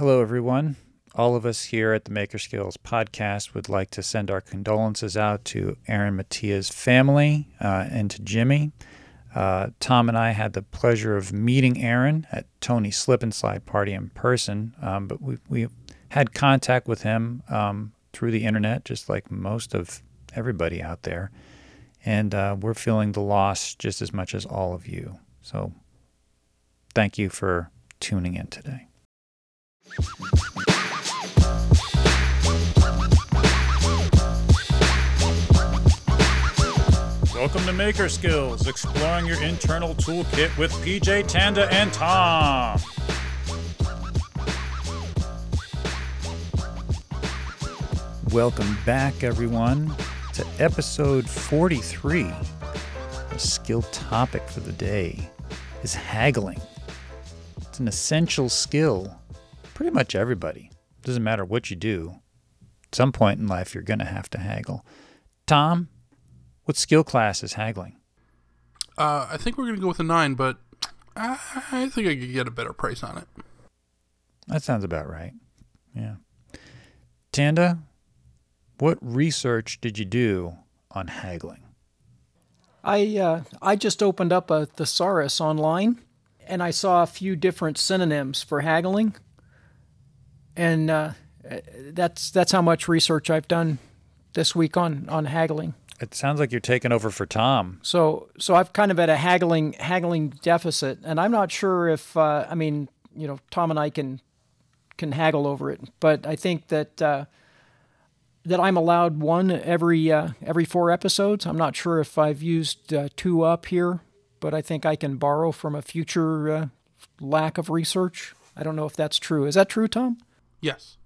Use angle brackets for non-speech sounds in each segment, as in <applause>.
Hello, everyone. All of us here at the Maker Skills podcast would like to send our condolences out to Aaron Mattia's family uh, and to Jimmy. Uh, Tom and I had the pleasure of meeting Aaron at Tony's Slip and Slide party in person, um, but we, we had contact with him um, through the internet, just like most of everybody out there. And uh, we're feeling the loss just as much as all of you. So thank you for tuning in today. Welcome to Maker Skills, exploring your internal toolkit with PJ Tanda and Tom. Welcome back, everyone, to episode 43. The skill topic for the day is haggling. It's an essential skill. Pretty much everybody. Doesn't matter what you do. At some point in life, you're going to have to haggle. Tom, what skill class is haggling? Uh, I think we're going to go with a nine, but I, I think I could get a better price on it. That sounds about right. Yeah. Tanda, what research did you do on haggling? I uh, I just opened up a thesaurus online, and I saw a few different synonyms for haggling, and uh, that's that's how much research I've done this week on on haggling. It sounds like you're taking over for Tom. So so I've kind of at a haggling haggling deficit, and I'm not sure if uh, I mean you know Tom and I can can haggle over it, but I think that uh, that I'm allowed one every uh, every four episodes. I'm not sure if I've used uh, two up here, but I think I can borrow from a future uh, lack of research. I don't know if that's true. Is that true, Tom? Yes.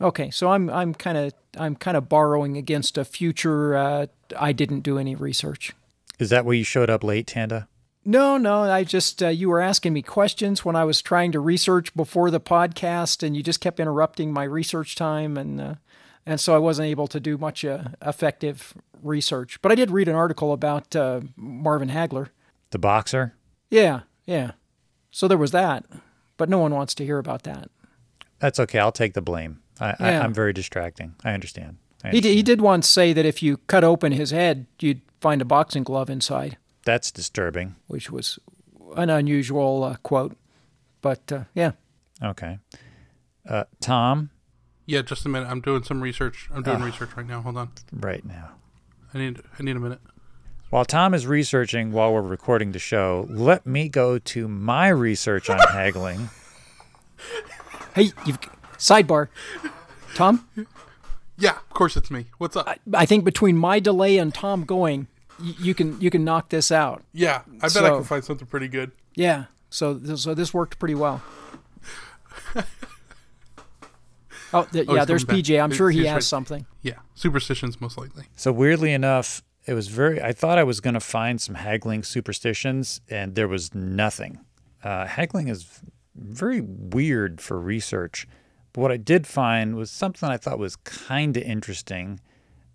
Okay, so I'm I'm kind of I'm kind of borrowing against a future. Uh, I didn't do any research. Is that why you showed up late, Tanda? No, no. I just uh, you were asking me questions when I was trying to research before the podcast, and you just kept interrupting my research time, and uh, and so I wasn't able to do much uh, effective research. But I did read an article about uh, Marvin Hagler. The boxer? Yeah, yeah. So there was that, but no one wants to hear about that. That's okay. I'll take the blame. I, yeah. I, am very distracting. I understand. I understand. He, did, he did once say that if you cut open his head, you'd find a boxing glove inside. That's disturbing. Which was an unusual uh, quote. But uh, yeah. Okay. Uh, Tom, yeah, just a minute. I'm doing some research. I'm doing research right now. Hold on. Right now. I need I need a minute. While Tom is researching while we're recording the show, let me go to my research on <laughs> haggling. Hey, you've sidebar. Tom? Yeah, of course it's me. What's up? I, I think between my delay and Tom going, y- you can you can knock this out. Yeah, I bet so, I can find something pretty good. Yeah. So so this worked pretty well. <laughs> Oh, th- oh yeah, there's PJ. I'm sure he has right. something. Yeah, superstitions most likely. So weirdly enough, it was very. I thought I was going to find some haggling superstitions, and there was nothing. Uh, haggling is very weird for research. But what I did find was something I thought was kind of interesting.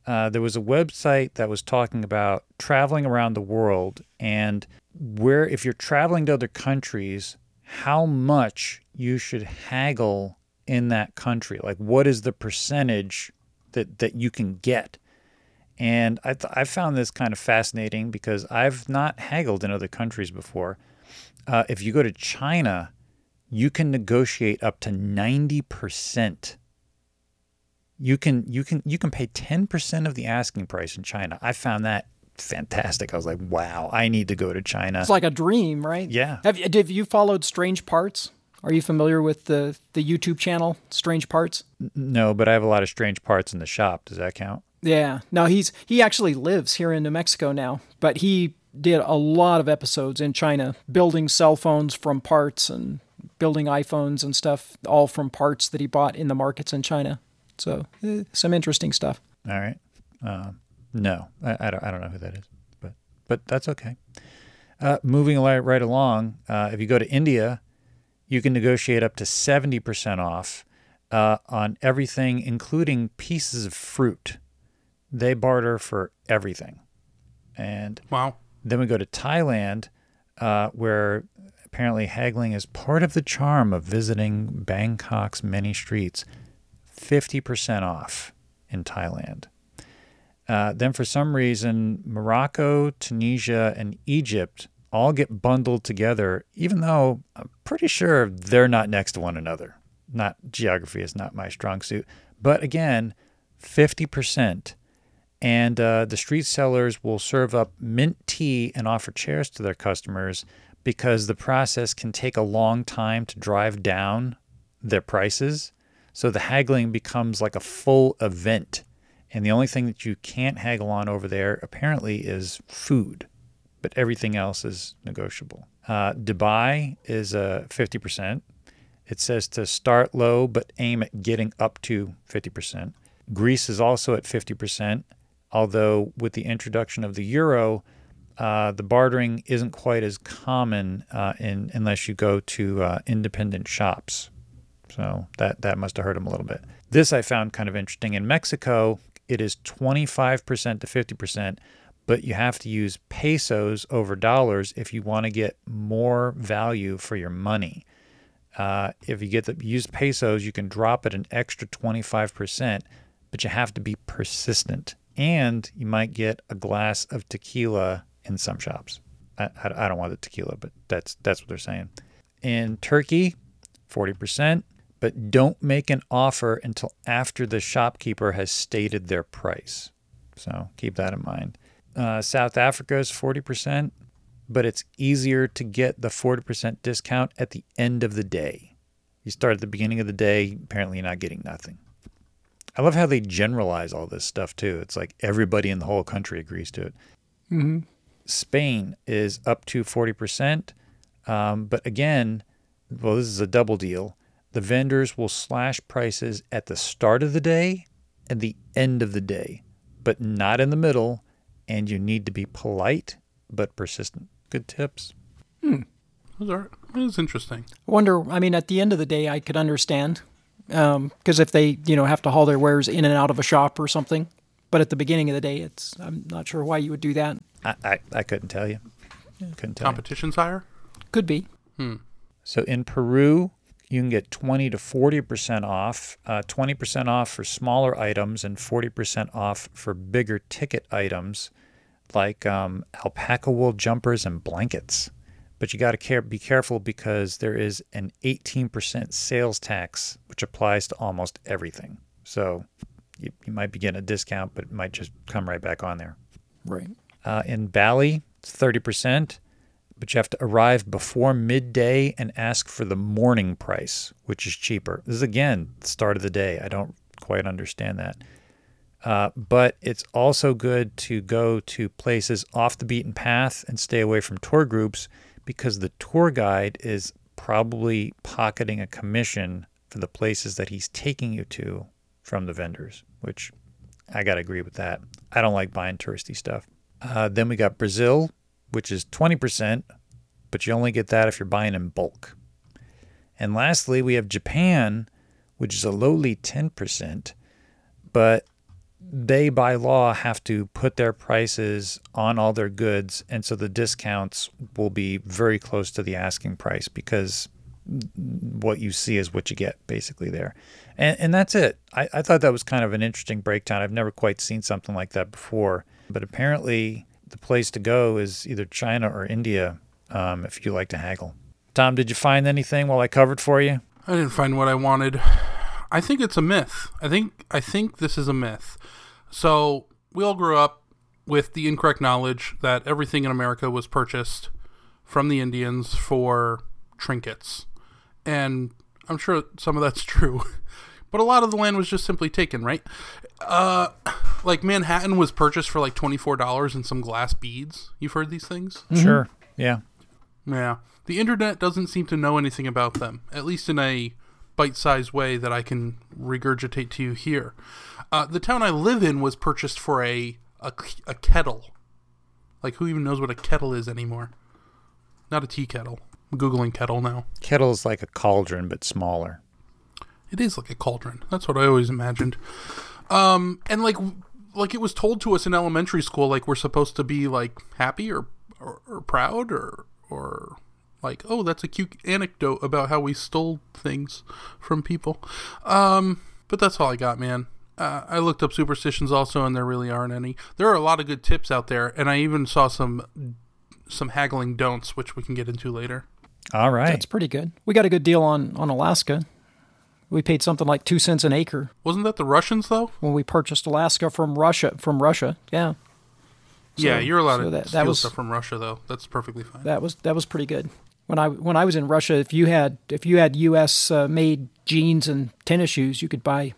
Uh, there was a website that was talking about traveling around the world and where, if you're traveling to other countries, how much you should haggle in that country? Like, what is the percentage that, that you can get? And I, th- I found this kind of fascinating because I've not haggled in other countries before. Uh, if you go to China, you can negotiate up to 90%. You can you can you can pay 10% of the asking price in China. I found that fantastic. I was like, "Wow, I need to go to China." It's like a dream, right? Yeah. Have you, have you followed Strange Parts? Are you familiar with the the YouTube channel Strange Parts? No, but I have a lot of strange parts in the shop. Does that count? Yeah. No, he's he actually lives here in New Mexico now, but he did a lot of episodes in China building cell phones from parts and building iPhones and stuff all from parts that he bought in the markets in China. So, eh, some interesting stuff. All right. Uh, no, I, I, don't, I don't know who that is, but but that's okay. Uh, moving right along, uh, if you go to India, you can negotiate up to 70% off uh, on everything, including pieces of fruit. They barter for everything. And wow. Then we go to Thailand, uh, where apparently haggling is part of the charm of visiting Bangkok's many streets. 50% off in Thailand. Uh, then, for some reason, Morocco, Tunisia, and Egypt all get bundled together, even though I'm pretty sure they're not next to one another. Not geography is not my strong suit. But again, 50%. And uh, the street sellers will serve up mint tea and offer chairs to their customers because the process can take a long time to drive down their prices. So the haggling becomes like a full event. And the only thing that you can't haggle on over there apparently is food, but everything else is negotiable. Uh, Dubai is uh, 50%. It says to start low, but aim at getting up to 50%. Greece is also at 50%, although with the introduction of the euro, uh, the bartering isn't quite as common uh, in, unless you go to uh, independent shops. So that, that must have hurt him a little bit. This I found kind of interesting. In Mexico, it is 25% to 50%, but you have to use pesos over dollars if you want to get more value for your money. Uh, if you get the use pesos, you can drop it an extra 25%, but you have to be persistent. And you might get a glass of tequila in some shops. I, I, I don't want the tequila, but that's that's what they're saying. In Turkey, 40%, but don't make an offer until after the shopkeeper has stated their price. So keep that in mind. Uh, South Africa is 40%, but it's easier to get the 40% discount at the end of the day. You start at the beginning of the day, apparently you're not getting nothing. I love how they generalize all this stuff too. It's like everybody in the whole country agrees to it. Mm-hmm. Spain is up to 40%. Um, but again, well, this is a double deal. The vendors will slash prices at the start of the day and the end of the day, but not in the middle. And you need to be polite but persistent. Good tips. Hmm. Those are that is interesting. I wonder. I mean, at the end of the day, I could understand because um, if they, you know, have to haul their wares in and out of a shop or something. But at the beginning of the day, it's I'm not sure why you would do that. I, I, I couldn't tell you. Couldn't tell Competition's higher. Could be. Hmm. So in Peru, you can get 20 to 40% off, uh, 20% off for smaller items and 40% off for bigger ticket items like um, alpaca wool jumpers and blankets. But you got to care, be careful because there is an 18% sales tax, which applies to almost everything. So you, you might be getting a discount, but it might just come right back on there. Right. Uh, in Bali, it's 30%, but you have to arrive before midday and ask for the morning price, which is cheaper. This is, again, the start of the day. I don't quite understand that. Uh, but it's also good to go to places off the beaten path and stay away from tour groups because the tour guide is probably pocketing a commission for the places that he's taking you to from the vendors, which I got to agree with that. I don't like buying touristy stuff. Uh, then we got Brazil, which is 20%, but you only get that if you're buying in bulk. And lastly, we have Japan, which is a lowly 10%, but they by law have to put their prices on all their goods. And so the discounts will be very close to the asking price because what you see is what you get basically there. And, and that's it. I, I thought that was kind of an interesting breakdown. I've never quite seen something like that before. But apparently, the place to go is either China or India um, if you like to haggle. Tom, did you find anything while I covered for you? I didn't find what I wanted. I think it's a myth. I think I think this is a myth. So we all grew up with the incorrect knowledge that everything in America was purchased from the Indians for trinkets. And I'm sure some of that's <laughs> true. But a lot of the land was just simply taken, right? Uh, <sighs> like Manhattan was purchased for like $24 and some glass beads. You've heard these things? Mm-hmm. Sure. Yeah. Yeah. The internet doesn't seem to know anything about them, at least in a bite sized way that I can regurgitate to you here. Uh, the town I live in was purchased for a, a, a kettle. Like, who even knows what a kettle is anymore? Not a tea kettle. I'm Googling kettle now. Kettle is like a cauldron, but smaller. It is like a cauldron. That's what I always imagined. Um, and like, like it was told to us in elementary school, like we're supposed to be like happy or, or, or proud or, or like, oh, that's a cute anecdote about how we stole things from people. Um, but that's all I got, man. Uh, I looked up superstitions also, and there really aren't any. There are a lot of good tips out there, and I even saw some some haggling don'ts, which we can get into later. All right. That's pretty good. We got a good deal on, on Alaska. We paid something like two cents an acre Wasn't that the Russians though? when we purchased Alaska from Russia. From Russia, yeah, yeah, you're allowed so to that- that was- stuff from Russia though. That's perfectly fine. that was that was pretty good. When I when I was in Russia, if you had if you had U.S. Uh, made jeans and tennis shoes, you could buy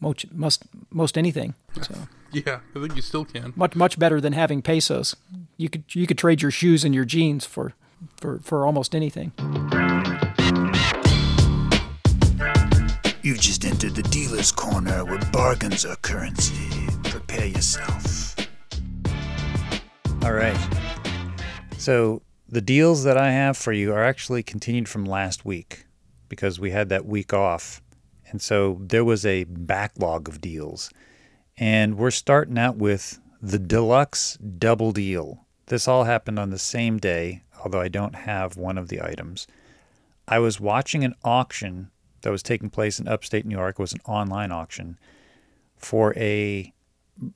most most most anything. <laughs> So yeah, I think you still can. much much better than having pesos. You could you could trade your shoes and your jeans for for, for almost anything. You've just entered the dealer's corner where bargains are currency. Prepare yourself. All right. So the deals that I have for you are actually continued from last week because we had that week off. And so there was a backlog of deals. And we're starting out with the deluxe double deal. This all happened on the same day, although I don't have one of the items. I was watching an auction that was taking place in upstate New York. Was an online auction for a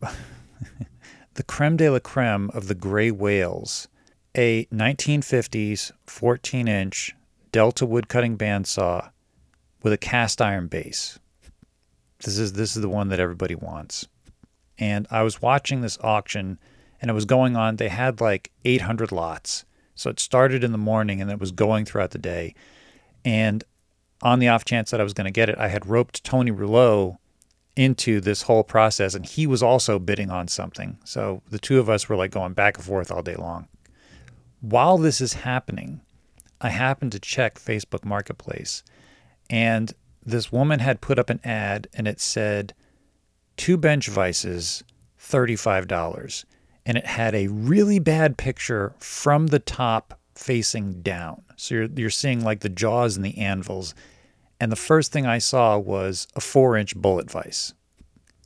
<laughs> the creme de la creme of the gray whales, a 1950s 14 inch Delta wood cutting bandsaw with a cast iron base. This is this is the one that everybody wants. And I was watching this auction and it was going on. They had like 800 lots. So it started in the morning and it was going throughout the day. And on the off chance that I was going to get it, I had roped Tony Rouleau into this whole process and he was also bidding on something. So the two of us were like going back and forth all day long. While this is happening, I happened to check Facebook Marketplace and this woman had put up an ad and it said two bench vices, $35. And it had a really bad picture from the top facing down. So you're, you're seeing like the jaws and the anvils. And the first thing I saw was a four inch bullet vise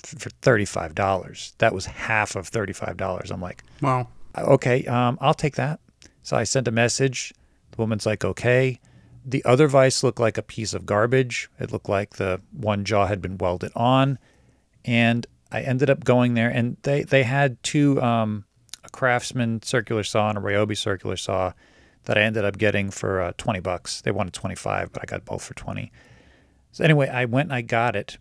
for $35. That was half of $35. I'm like, Wow. okay, um, I'll take that. So I sent a message. The woman's like, okay. The other vise looked like a piece of garbage. It looked like the one jaw had been welded on. And I ended up going there, and they, they had two um, a Craftsman circular saw and a Ryobi circular saw that I ended up getting for uh, 20 bucks. They wanted 25, but I got both for 20. So anyway, I went and I got it.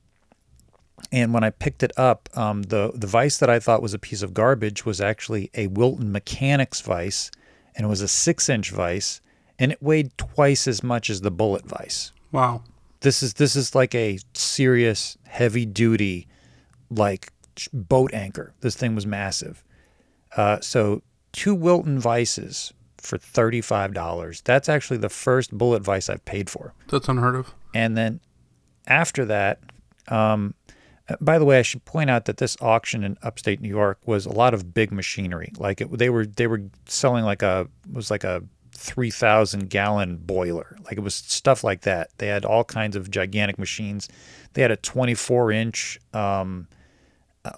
And when I picked it up, um, the the vise that I thought was a piece of garbage was actually a Wilton Mechanics vise, and it was a six inch vise, and it weighed twice as much as the bullet vise. Wow. This is this is like a serious, heavy duty, like boat anchor. This thing was massive. Uh, so two Wilton vices for thirty five dollars. That's actually the first bullet vise I've paid for. That's unheard of. And then after that, um, by the way, I should point out that this auction in upstate New York was a lot of big machinery. Like it, they were they were selling like a it was like a three thousand gallon boiler. Like it was stuff like that. They had all kinds of gigantic machines. They had a twenty four inch um,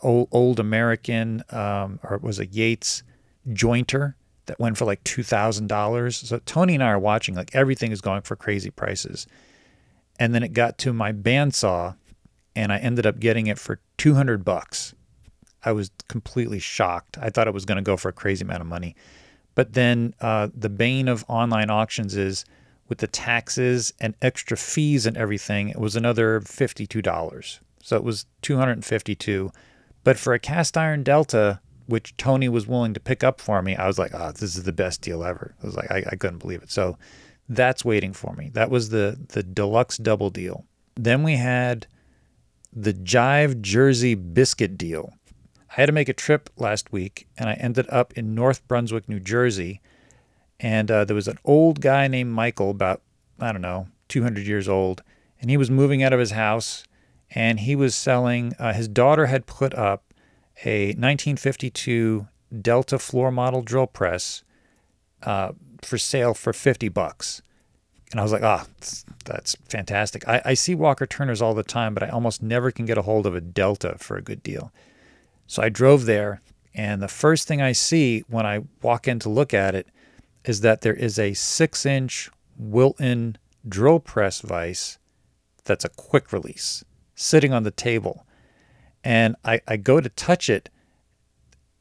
old, old American um, or it was a Yates jointer that went for like two thousand dollars. So Tony and I are watching. Like everything is going for crazy prices. And then it got to my bandsaw, and I ended up getting it for 200 bucks. I was completely shocked. I thought it was going to go for a crazy amount of money. But then uh, the bane of online auctions is with the taxes and extra fees and everything, it was another $52. So it was 252. But for a cast iron Delta, which Tony was willing to pick up for me, I was like, oh, this is the best deal ever. I was like, I, I couldn't believe it. So that's waiting for me. That was the the deluxe double deal. Then we had the Jive Jersey biscuit deal. I had to make a trip last week, and I ended up in North Brunswick, New Jersey. And uh, there was an old guy named Michael, about I don't know, 200 years old, and he was moving out of his house, and he was selling. Uh, his daughter had put up a 1952 Delta floor model drill press uh, for sale for 50 bucks. And I was like, ah, that's fantastic. I, I see Walker Turners all the time, but I almost never can get a hold of a Delta for a good deal. So I drove there, and the first thing I see when I walk in to look at it, is that there is a six inch Wilton drill press vise that's a quick release sitting on the table. And I, I go to touch it.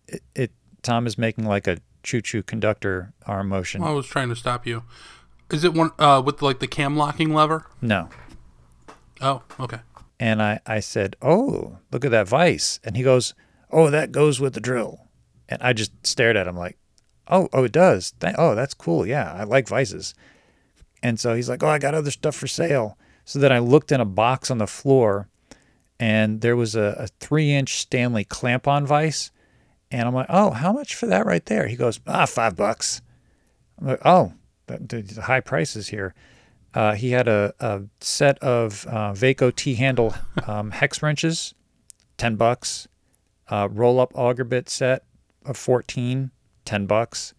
it. It Tom is making like a choo choo conductor arm motion. I was trying to stop you. Is it one uh, with like the cam locking lever? No. Oh, okay. And I, I said, Oh, look at that vice." And he goes, Oh, that goes with the drill. And I just stared at him like, Oh, oh, it does. Th- oh, that's cool. Yeah, I like vices. And so he's like, Oh, I got other stuff for sale. So then I looked in a box on the floor and there was a, a three inch Stanley clamp on vise. And I'm like, Oh, how much for that right there? He goes, Ah, five bucks. I'm like, Oh, the, high prices here. Uh, he had a, a set of uh, Vaco T handle um, <laughs> hex wrenches, 10 bucks. Uh, roll up auger bit set of 14, 10 bucks.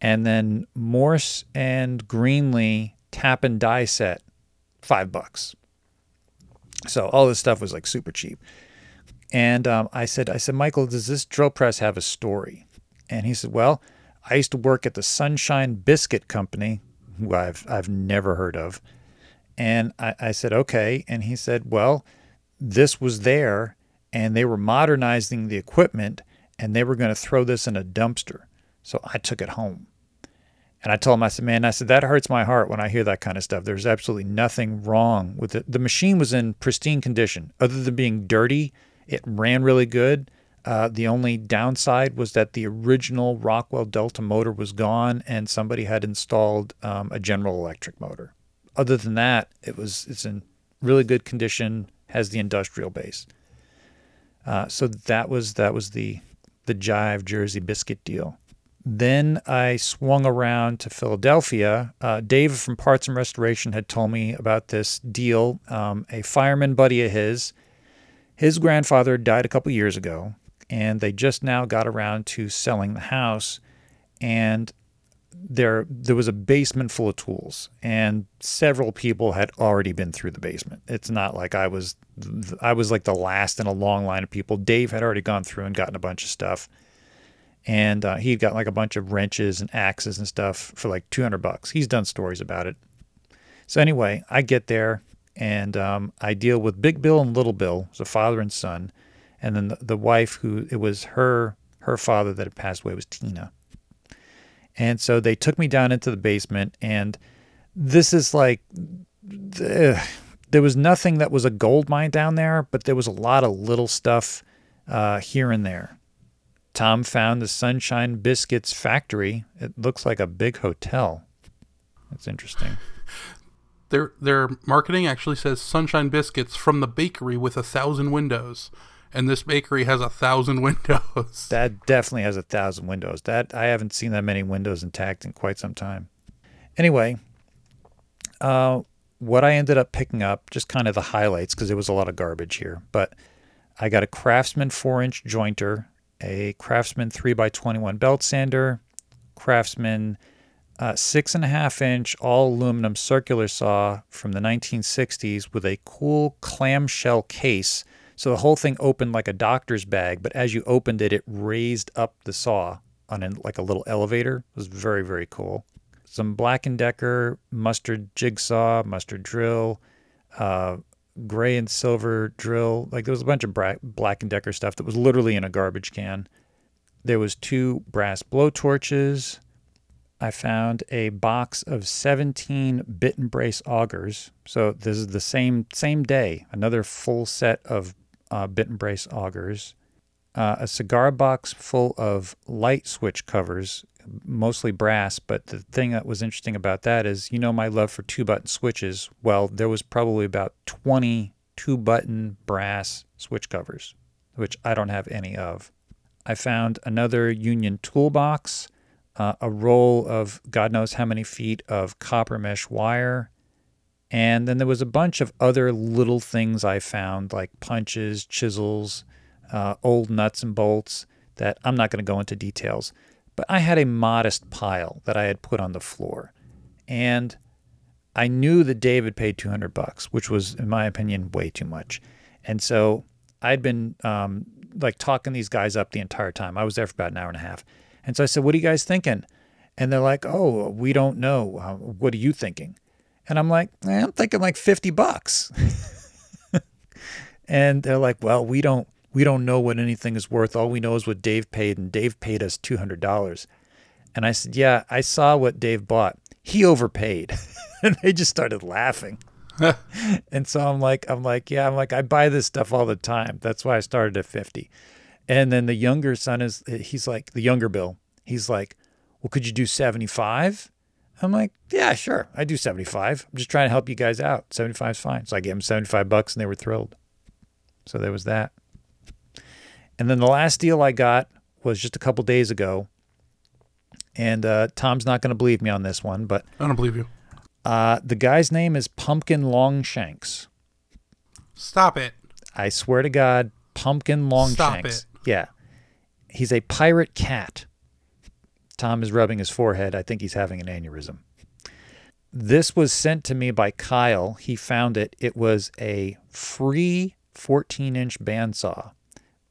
And then Morse and Greenlee tap and die set, five bucks. So all this stuff was like super cheap. And um, I said, I said, Michael, does this drill press have a story? And he said, Well, I used to work at the Sunshine Biscuit Company, who I've I've never heard of. And I, I said, okay. And he said, well, this was there and they were modernizing the equipment and they were going to throw this in a dumpster. So I took it home. And I told him, I said, man, I said, that hurts my heart when I hear that kind of stuff. There's absolutely nothing wrong with it. The machine was in pristine condition. Other than being dirty, it ran really good. Uh, the only downside was that the original Rockwell Delta motor was gone and somebody had installed um, a General Electric motor. Other than that, it was it's in really good condition, has the industrial base. Uh, so that was that was the the Jive Jersey biscuit deal. Then I swung around to Philadelphia. Uh, Dave from Parts and Restoration had told me about this deal. Um, a fireman buddy of his, his grandfather died a couple years ago, and they just now got around to selling the house. And there, there was a basement full of tools, and several people had already been through the basement. It's not like I was, I was like the last in a long line of people. Dave had already gone through and gotten a bunch of stuff and uh, he got like a bunch of wrenches and axes and stuff for like 200 bucks. He's done stories about it. So anyway, I get there and um, I deal with Big Bill and Little Bill, so father and son, and then the, the wife who it was her her father that had passed away was Tina. And so they took me down into the basement, and this is like ugh, there was nothing that was a gold mine down there, but there was a lot of little stuff uh, here and there. Tom found the Sunshine Biscuits factory. It looks like a big hotel. That's interesting. <laughs> Their their marketing actually says Sunshine Biscuits from the bakery with a thousand windows, and this bakery has a thousand <laughs> windows. That definitely has a thousand windows. That I haven't seen that many windows intact in quite some time. Anyway, uh, what I ended up picking up, just kind of the highlights, because there was a lot of garbage here, but I got a Craftsman four inch jointer a Craftsman 3x21 belt sander, Craftsman uh, six and a half inch all aluminum circular saw from the 1960s with a cool clamshell case. So the whole thing opened like a doctor's bag, but as you opened it, it raised up the saw on an, like a little elevator. It was very, very cool. Some Black & Decker mustard jigsaw, mustard drill, uh, gray and silver drill. Like there was a bunch of bra- Black and Decker stuff that was literally in a garbage can. There was two brass blowtorches. I found a box of 17 bit and brace augers. So this is the same same day. Another full set of uh, bit and brace augers. Uh, a cigar box full of light switch covers, mostly brass. But the thing that was interesting about that is, you know, my love for two button switches. Well, there was probably about 20 two button brass switch covers, which I don't have any of. I found another Union toolbox, uh, a roll of God knows how many feet of copper mesh wire. And then there was a bunch of other little things I found, like punches, chisels, uh, old nuts and bolts that I'm not going to go into details. But I had a modest pile that I had put on the floor. And I knew that David paid 200 bucks, which was, in my opinion, way too much. And so I'd been um, like talking these guys up the entire time. I was there for about an hour and a half. And so I said, What are you guys thinking? And they're like, "Oh, we don't know. Uh, what are you thinking?" And I'm like, eh, "I'm thinking like 50 bucks." <laughs> and they're like, "Well, we don't we don't know what anything is worth. All we know is what Dave paid, and Dave paid us $200." And I said, "Yeah, I saw what Dave bought. He overpaid." <laughs> and they just started laughing. <laughs> and so I'm like, I'm like, yeah, I'm like, I buy this stuff all the time. That's why I started at 50. And then the younger son is, he's like, the younger Bill, he's like, well, could you do 75? I'm like, yeah, sure. I do 75. I'm just trying to help you guys out. 75 is fine. So I gave him 75 bucks and they were thrilled. So there was that. And then the last deal I got was just a couple days ago. And uh, Tom's not going to believe me on this one, but I don't believe you. uh, the guy's name is Pumpkin Longshanks. Stop it. I swear to God, Pumpkin Longshanks. Stop it. Yeah. He's a pirate cat. Tom is rubbing his forehead. I think he's having an aneurysm. This was sent to me by Kyle. He found it. It was a free 14 inch bandsaw,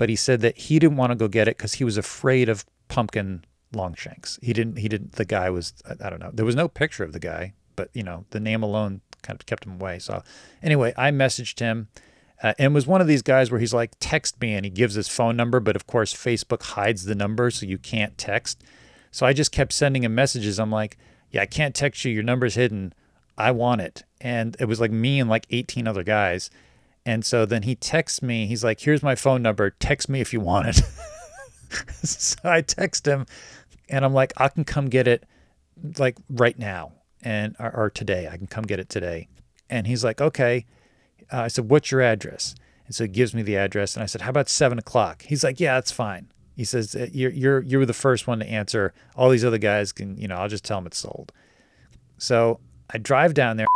but he said that he didn't want to go get it because he was afraid of pumpkin longshanks. He didn't, he didn't, the guy was, I- don't know. There was no picture of the guy, but you know, the name alone kind of kept him away. So anyway, I messaged him uh, and was one of these guys where he's like, text me and he gives his phone number, but of course, Facebook hides the number so you can't text. So I just kept sending him messages. I'm like, yeah, I can't text you. Your number's hidden. I want it. And it was like me and like 18 other guys. And so then he texts me. He's like, here's my phone number. Text me if you want it. <laughs> so I text him and I'm like, I can come get it like right now and or, or today. I can come get it today. And he's like, okay. Uh, I said, what's your address? And so he gives me the address. And I said, how about seven o'clock? He's like, yeah, that's fine. He says, "Uh, you're, you're, you're the first one to answer. All these other guys can, you know, I'll just tell them it's sold. So I drive down there.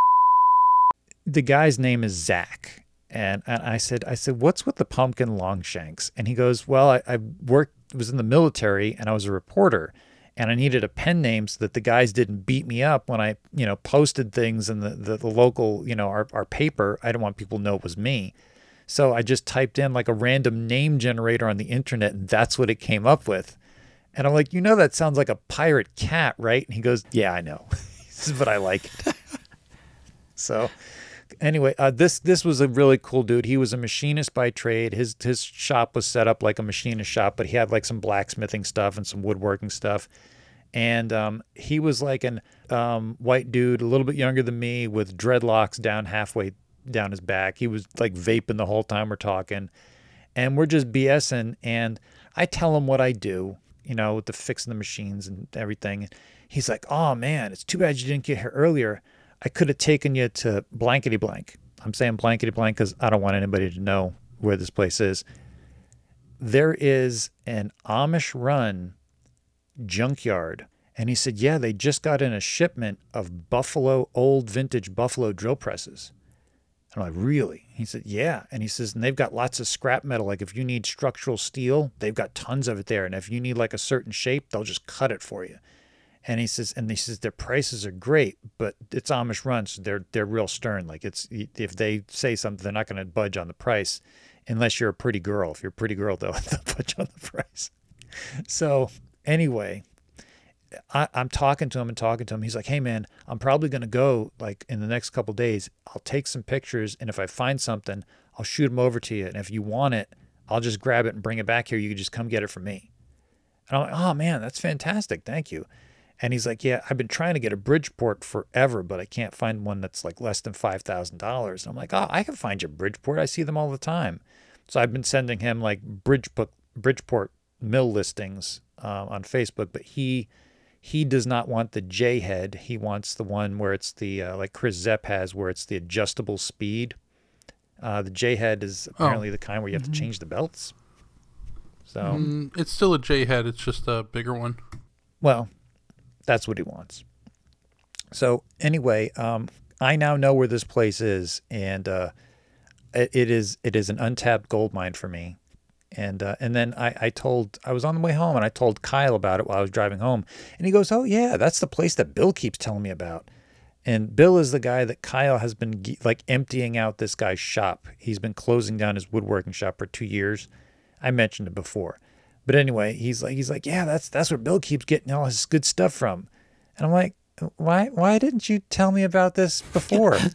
The guy's name is Zach. And, and I said, I said, what's with the pumpkin longshanks? And he goes, well, I, I worked, was in the military and I was a reporter and I needed a pen name so that the guys didn't beat me up when I, you know, posted things in the, the, the local, you know, our, our paper. I didn't want people to know it was me. So I just typed in like a random name generator on the internet and that's what it came up with. And I'm like, you know, that sounds like a pirate cat, right? And he goes, yeah, I know. <laughs> but I like it. <laughs> so anyway, uh, this this was a really cool dude. He was a machinist by trade. His his shop was set up like a machinist shop, but he had like some blacksmithing stuff and some woodworking stuff. And um, he was like an um, white dude, a little bit younger than me, with dreadlocks down halfway down his back. He was like vaping the whole time we're talking, and we're just BSing. And I tell him what I do, you know, with the fixing the machines and everything. He's like, "Oh man, it's too bad you didn't get here earlier. I could have taken you to blankety blank. I'm saying blankety blank because I don't want anybody to know where this place is. There is an Amish run junkyard. And he said, Yeah, they just got in a shipment of Buffalo, old vintage Buffalo drill presses. And I'm like, Really? He said, Yeah. And he says, And they've got lots of scrap metal. Like if you need structural steel, they've got tons of it there. And if you need like a certain shape, they'll just cut it for you. And he says, and he says their prices are great, but it's Amish run, so they're they're real stern. Like it's if they say something, they're not going to budge on the price, unless you're a pretty girl. If you're a pretty girl, <laughs> though, they'll budge on the price. So anyway, I, I'm talking to him and talking to him. He's like, "Hey man, I'm probably going to go like in the next couple days. I'll take some pictures, and if I find something, I'll shoot them over to you. And if you want it, I'll just grab it and bring it back here. You can just come get it from me." And I'm like, "Oh man, that's fantastic. Thank you." And he's like, Yeah, I've been trying to get a Bridgeport forever, but I can't find one that's like less than $5,000. And I'm like, Oh, I can find you Bridgeport. I see them all the time. So I've been sending him like Bridgeport, Bridgeport mill listings uh, on Facebook, but he he does not want the J head. He wants the one where it's the, uh, like Chris Zepp has, where it's the adjustable speed. Uh, the J head is apparently the kind where you have to change the belts. So, Mm, it's still a J head. It's just a bigger one. well, that's what he wants. So anyway, um, I now know where this place is, and uh, it, it is it is an untapped gold mine for me. And uh, and then I, I told I was on the way home, and I told Kyle about it while I was driving home, and he goes, "Oh yeah, that's the place that Bill keeps telling me about." And Bill is the guy that Kyle has been like emptying out this guy's shop. He's been closing down his woodworking shop for two years. I mentioned it before. But anyway, he's like he's like, yeah, that's that's where Bill keeps getting all his good stuff from. And I'm like, why why didn't you tell me about this before? <laughs>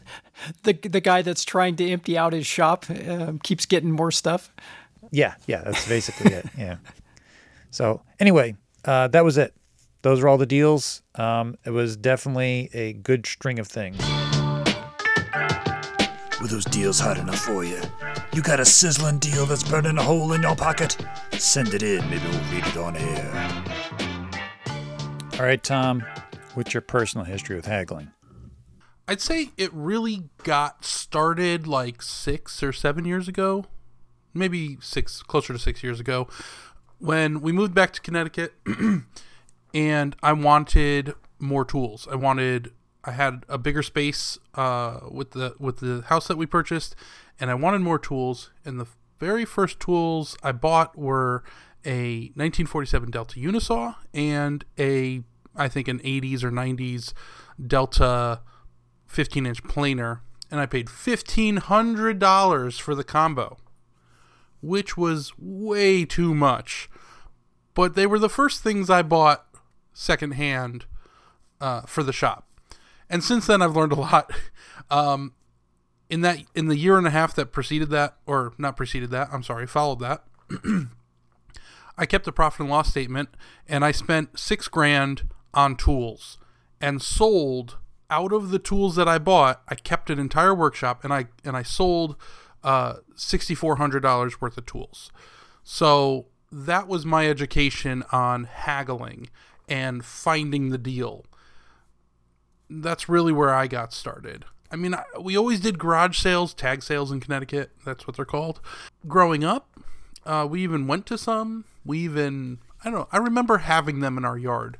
The the guy that's trying to empty out his shop um, keeps getting more stuff. yeah, yeah, that's basically it. Yeah. So anyway, uh, that was it. Those were all the deals. Um, it was definitely a good string of things. Were those deals hot enough for you? You got a sizzling deal that's burning a hole in your pocket? Send it in, maybe we'll read it on air. All right, Tom, what's your personal history with haggling? I'd say it really got started like six or seven years ago, maybe six, closer to six years ago, when we moved back to Connecticut, <clears throat> and I wanted more tools. I wanted, I had a bigger space uh, with the with the house that we purchased, and I wanted more tools. And the very first tools I bought were a 1947 Delta Unisaw and a, I think an 80s or 90s Delta 15 inch planer, and I paid $1,500 for the combo, which was way too much. But they were the first things I bought secondhand uh, for the shop. And since then, I've learned a lot. <laughs> Um, in that, in the year and a half that preceded that, or not preceded that, I'm sorry, followed that, <clears throat> I kept a profit and loss statement, and I spent six grand on tools, and sold out of the tools that I bought. I kept an entire workshop, and I and I sold uh, sixty four hundred dollars worth of tools. So that was my education on haggling and finding the deal. That's really where I got started. I mean, I, we always did garage sales, tag sales in Connecticut. That's what they're called. Growing up, uh, we even went to some. We even, I don't know, I remember having them in our yard.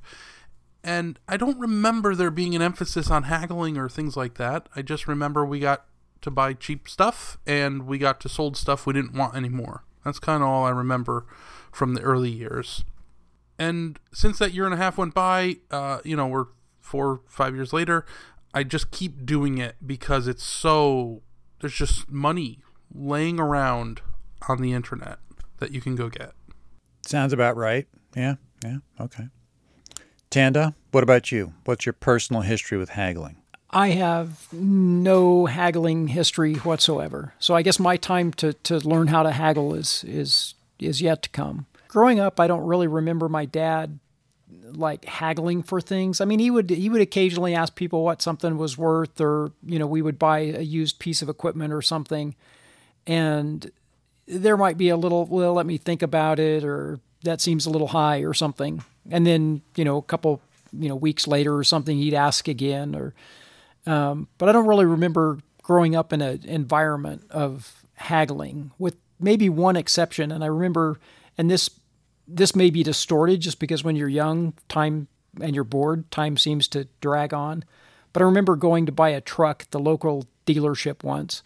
And I don't remember there being an emphasis on haggling or things like that. I just remember we got to buy cheap stuff and we got to sold stuff we didn't want anymore. That's kind of all I remember from the early years. And since that year and a half went by, uh, you know, we're four, five years later, I just keep doing it because it's so, there's just money laying around on the internet that you can go get. Sounds about right. Yeah, yeah, okay. Tanda, what about you? What's your personal history with haggling? I have no haggling history whatsoever. So I guess my time to, to learn how to haggle is is is yet to come. Growing up, I don't really remember my dad like haggling for things. I mean, he would he would occasionally ask people what something was worth, or you know, we would buy a used piece of equipment or something, and there might be a little well, let me think about it, or that seems a little high or something. And then you know, a couple you know weeks later or something, he'd ask again, or um, but I don't really remember growing up in an environment of haggling, with maybe one exception. And I remember, and this this may be distorted just because when you're young, time and you're bored, time seems to drag on. But I remember going to buy a truck at the local dealership once,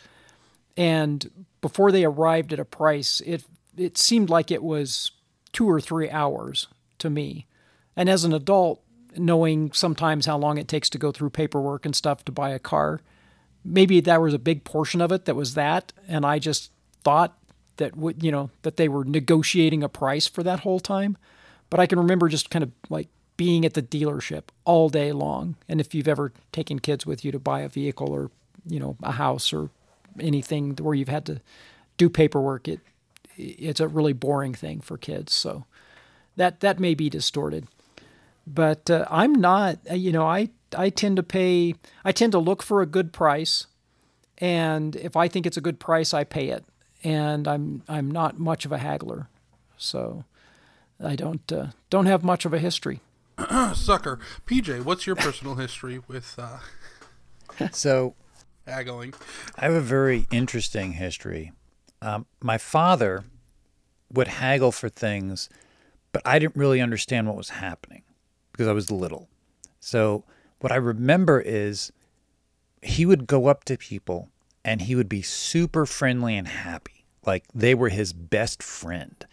and before they arrived at a price, it it seemed like it was two or three hours to me. And as an adult, knowing sometimes how long it takes to go through paperwork and stuff to buy a car, maybe that was a big portion of it that was that, and I just thought that would you know that they were negotiating a price for that whole time. But I can remember just kind of like being at the dealership all day long. And if you've ever taken kids with you to buy a vehicle or you know a house or anything where you've had to do paperwork, it it's a really boring thing for kids. So that that may be distorted. But uh, I'm not. You know, I I tend to pay. I tend to look for a good price, and if I think it's a good price, I pay it. And I'm I'm not much of a haggler, so I don't uh, don't have much of a history. <clears throat> Sucker. PJ, what's your personal history with uh, <laughs> So haggling? I have a very interesting history. Um, my father would haggle for things, but I didn't really understand what was happening because I was little. So what I remember is he would go up to people and he would be super friendly and happy, like they were his best friend.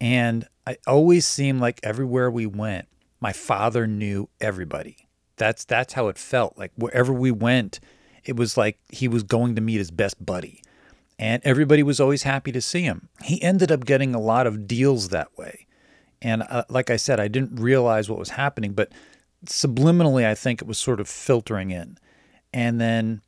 And I always seemed like everywhere we went, my father knew everybody. That's that's how it felt. Like wherever we went, it was like he was going to meet his best buddy. And everybody was always happy to see him. He ended up getting a lot of deals that way. And uh, like I said, I didn't realize what was happening, but subliminally, I think it was sort of filtering in. And then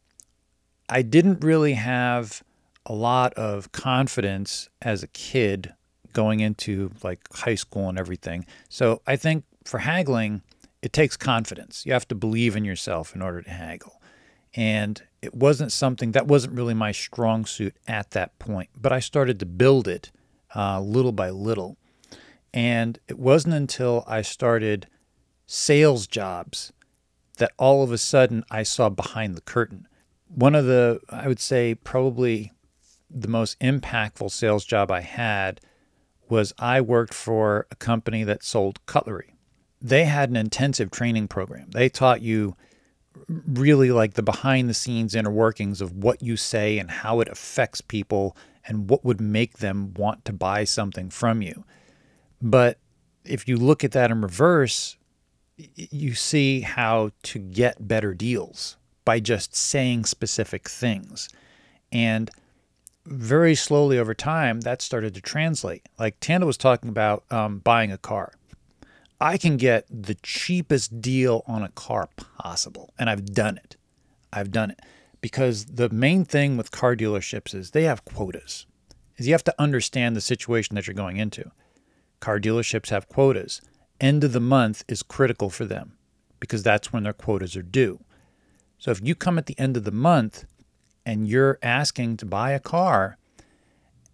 I didn't really have a lot of confidence as a kid going into like high school and everything. So I think for haggling, it takes confidence. You have to believe in yourself in order to haggle. And it wasn't something that wasn't really my strong suit at that point, but I started to build it uh, little by little. And it wasn't until I started sales jobs that all of a sudden I saw behind the curtain. One of the, I would say, probably the most impactful sales job I had was I worked for a company that sold cutlery. They had an intensive training program. They taught you really like the behind the scenes inner workings of what you say and how it affects people and what would make them want to buy something from you. But if you look at that in reverse, you see how to get better deals by just saying specific things. And very slowly over time, that started to translate. Like Tanda was talking about um, buying a car. I can get the cheapest deal on a car possible, and I've done it. I've done it because the main thing with car dealerships is they have quotas. Is you have to understand the situation that you're going into. Car dealerships have quotas. End of the month is critical for them because that's when their quotas are due. So if you come at the end of the month and you're asking to buy a car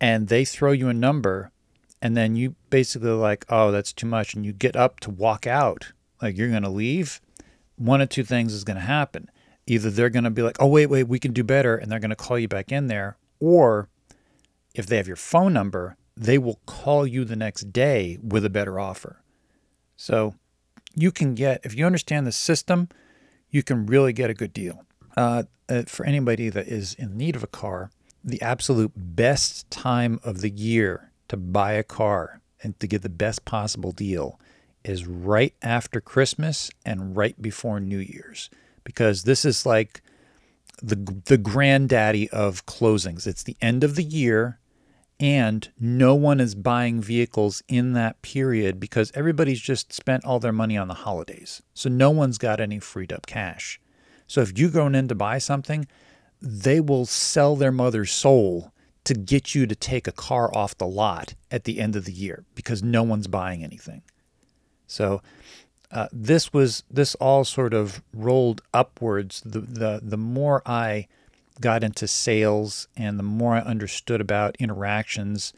and they throw you a number and then you basically like, oh, that's too much, and you get up to walk out, like you're going to leave, one of two things is going to happen. Either they're going to be like, oh, wait, wait, we can do better, and they're going to call you back in there, or if they have your phone number, they will call you the next day with a better offer. So you can get, if you understand the system, you can really get a good deal. Uh, uh, for anybody that is in need of a car, the absolute best time of the year to buy a car and to get the best possible deal is right after Christmas and right before New Year's because this is like the the granddaddy of closings. It's the end of the year and no one is buying vehicles in that period because everybody's just spent all their money on the holidays. So no one's got any freed up cash. So if you're going in to buy something, they will sell their mother's soul to get you to take a car off the lot at the end of the year because no one's buying anything. So uh, this was this all sort of rolled upwards. The, the the more I got into sales and the more I understood about interactions,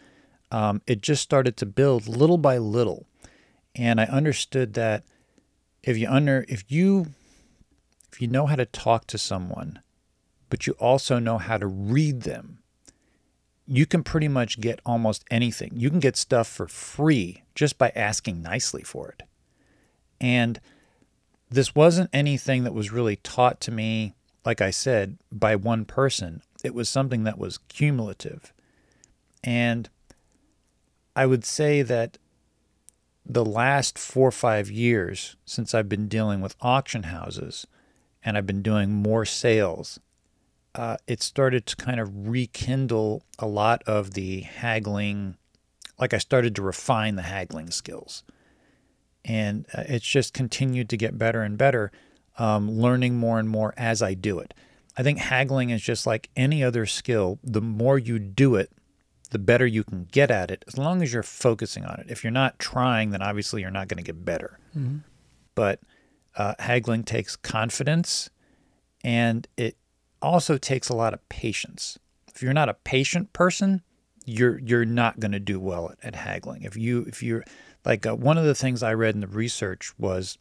um, it just started to build little by little, and I understood that if you under if you if you know how to talk to someone, but you also know how to read them you can pretty much get almost anything. You can get stuff for free just by asking nicely for it. And this wasn't anything that was really taught to me, like I said, by one person. It was something that was cumulative. And I would say that the last four or five years since I've been dealing with auction houses and I've been doing more sales uh, it started to kind of rekindle a lot of the haggling. Like I started to refine the haggling skills. And uh, it's just continued to get better and better, um, learning more and more as I do it. I think haggling is just like any other skill. The more you do it, the better you can get at it, as long as you're focusing on it. If you're not trying, then obviously you're not going to get better. Mm-hmm. But uh, haggling takes confidence and it also takes a lot of patience. If you're not a patient person, you're you're not going to do well at, at, haggling. If you if you're like uh, one of the things I read in the research was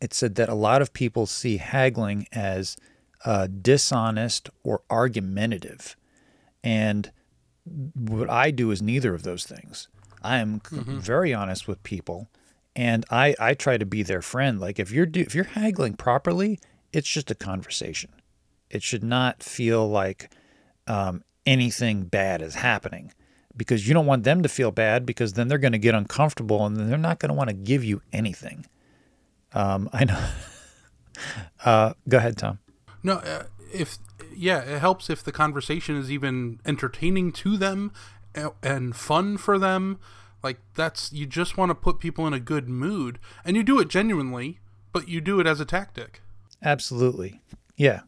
it said that a lot of people see haggling as uh, dishonest or argumentative, and what I do is neither of those things. I am mm-hmm. very honest with people, and I I try to be their friend. Like if you're do, if you're haggling properly, it's just a conversation. It should not feel like um, anything bad is happening because you don't want them to feel bad because then they're going to get uncomfortable and then they're not going to want to give you anything. Um, I know. <laughs> uh, go ahead, Tom. No, uh, if yeah, it helps if the conversation is even entertaining to them and fun for them. Like that's you just want to put people in a good mood, and you do it genuinely but you do it as a tactic. Absolutely. Yeah.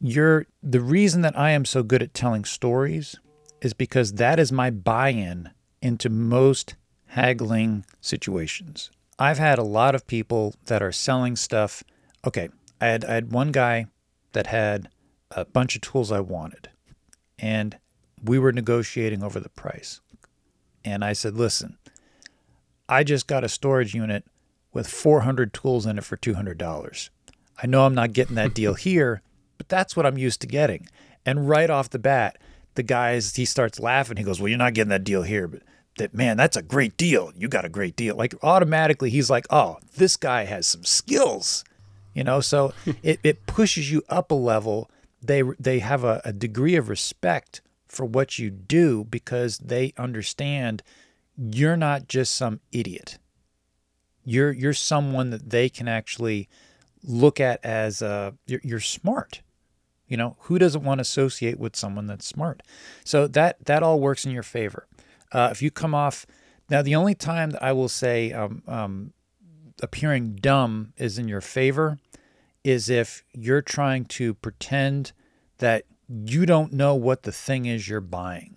You're the reason that I am so good at telling stories is because that is my buy-in into most haggling situations. I've had a lot of people that are selling stuff. Okay, I had I had one guy that had a bunch of tools I wanted. And we were negotiating over the price. And I said, "Listen, I just got a storage unit with 400 tools in it for $200. I know I'm not getting that deal <laughs> here, but that's what I'm used to getting. And right off the bat, the guys, he starts laughing. He goes, Well, you're not getting that deal here, but that, man, that's a great deal. You got a great deal. Like automatically, he's like, Oh, this guy has some skills, you know? So <laughs> it, it pushes you up a level. They, they have a, a degree of respect for what you do because they understand you're not just some idiot. You're you're someone that they can actually look at as uh, you're, you're smart. You know, who doesn't want to associate with someone that's smart? So that that all works in your favor. Uh, if you come off now, the only time that I will say um, um, appearing dumb is in your favor is if you're trying to pretend that you don't know what the thing is you're buying.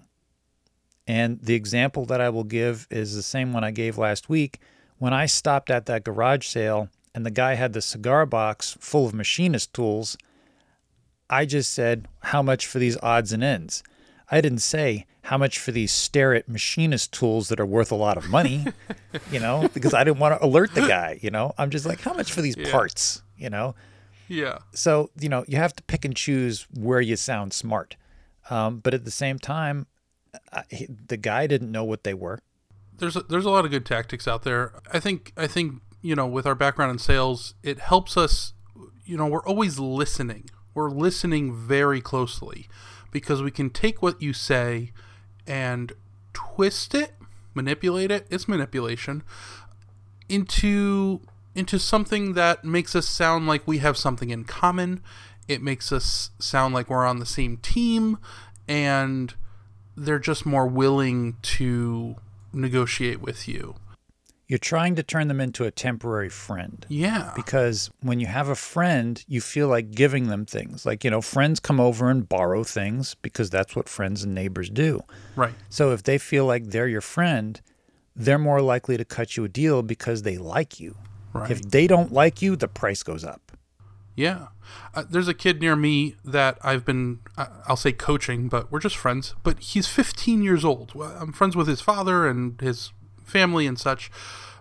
And the example that I will give is the same one I gave last week. When I stopped at that garage sale and the guy had the cigar box full of machinist tools, I just said, How much for these odds and ends? I didn't say, How much for these Starrett machinist tools that are worth a lot of money, <laughs> you know, because I didn't want to alert the guy, you know. I'm just like, How much for these Yeah. parts, you know? Yeah. So, you know, you have to pick and choose where you sound smart. Um, but at the same time, I, he, the guy didn't know what they were. there's a, there's a lot of good tactics out there. I think I think you know with our background in sales, it helps us. You know, we're always listening. We're listening very closely because we can take what you say and twist it, manipulate it. It's manipulation into into something that makes us sound like we have something in common. It makes us sound like we're on the same team, and they're just more willing to negotiate with you. You're trying to turn them into a temporary friend. Yeah. Because when you have a friend, you feel like giving them things. Like, you know, friends come over and borrow things because that's what friends and neighbors do. Right. So if they feel like they're your friend, they're more likely to cut you a deal because they like you. Right. If they don't like you, the price goes up. Yeah. Uh, there's a kid near me that I've been, I- I'll say coaching, but we're just friends. But he's 15 years old. I'm friends with his father and his family and such.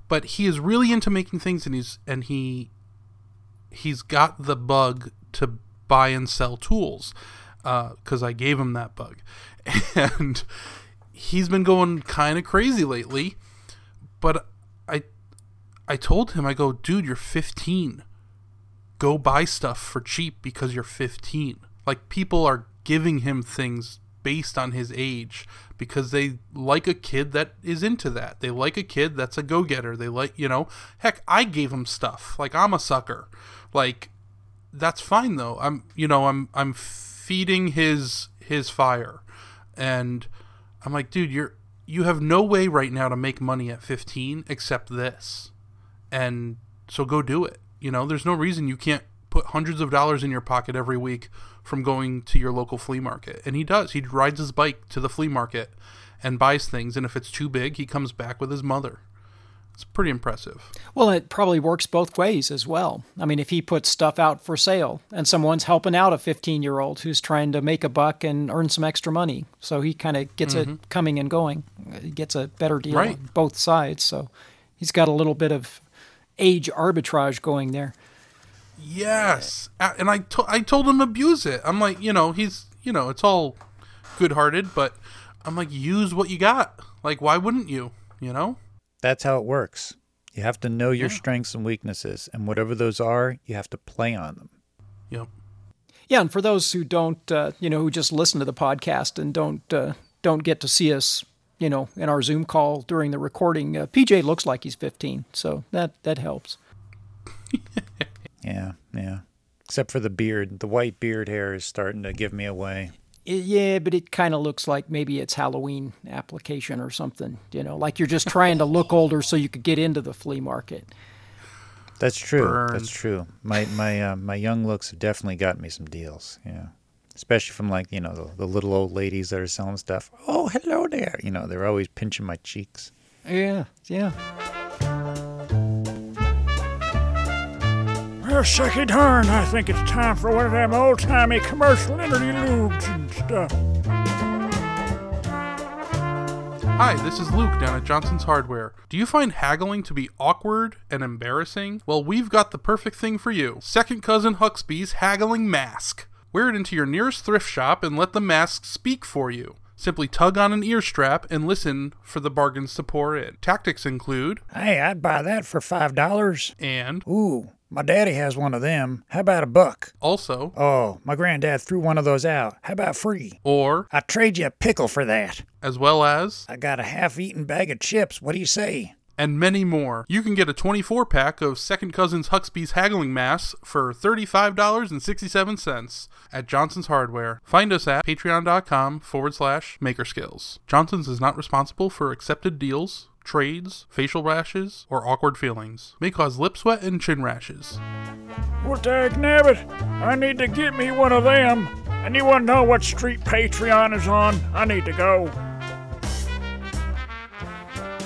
But he is really into making things, and he's and he he's got the bug to buy and sell tools because I gave him that bug, <laughs> and he's been going kind of crazy lately. But I told him I go, dude, you're 15 go buy stuff for cheap because you're 15. Like people are giving him things based on his age because they like a kid that is into that. They like a kid that's a go-getter. They like, you know, heck, I gave him stuff. Like I'm a sucker. Like that's fine though. I'm, you know, I'm I'm feeding his his fire. And I'm like, dude, you're you have no way right now to make money at 15 except this. And so go do it. You know, there's no reason you can't put hundreds of dollars in your pocket every week from going to your local flea market. And he does. He rides his bike to the flea market and buys things. And if it's too big, he comes back with his mother. It's pretty impressive. Well, it probably works both ways as well. I mean, if he puts stuff out for sale and someone's helping out a 15 year old who's trying to make a buck and earn some extra money, so he kind of gets it mm-hmm. coming and going, he gets a better deal Right. on both sides. So he's got a little bit of age arbitrage going there. Yes. A- And I, to- I told him abuse it. I'm like, you know, he's, you know, it's all good hearted, but I'm like, use what you got. Like, why wouldn't you? You know? That's how it works. You have to know your Yeah. strengths and weaknesses, and whatever those are, you have to play on them. Yep. Yeah, and for those who don't, uh, you know, who just listen to the podcast and don't uh, don't get to see us, you know, in our Zoom call during the recording, uh, PJ looks like he's 15, so that that helps. <laughs> Yeah, yeah. Except for the beard. The white beard hair is starting to give me away. Yeah, but it kind of looks like maybe it's Halloween application or something, you know, like you're just trying to look older so you could get into the flea market. That's true. Burned. That's true. My my uh, my young looks have definitely got me some deals. Yeah, especially from like you know the, the little old ladies that are selling stuff. Oh, hello there. You know they're always pinching my cheeks. Yeah, yeah. Well, sucky darn, I think it's time for one of them old timey commercial interludes and stuff. Hi, this is Luke down at Johnson's Hardware. Do you find haggling to be awkward and embarrassing? Well, we've got the perfect thing for you Second Cousin Huxby's Haggling Mask. Wear it into your nearest thrift shop and let the mask speak for you. Simply tug on an ear strap and listen for the bargains to pour in. Tactics include, Hey, I'd buy that for five dollars. and Ooh, my daddy has one of them. How about a buck? also, Oh, my granddad threw one of those out. How about free? or, I trade you a pickle for that. as well as, I got a half-eaten bag of chips. What do you say? And many more. You can get a 24 pack of Second Cousins Huxby's Haggling Masks for $35.67 at Johnson's Hardware. Find us at patreon.com forward slash makerskills. Johnson's is not responsible for accepted deals, trades, facial rashes, or awkward feelings. May cause lip sweat and chin rashes. Well, dag nabbit, I need to get me one of them. Anyone know what street Patreon is on? I need to go.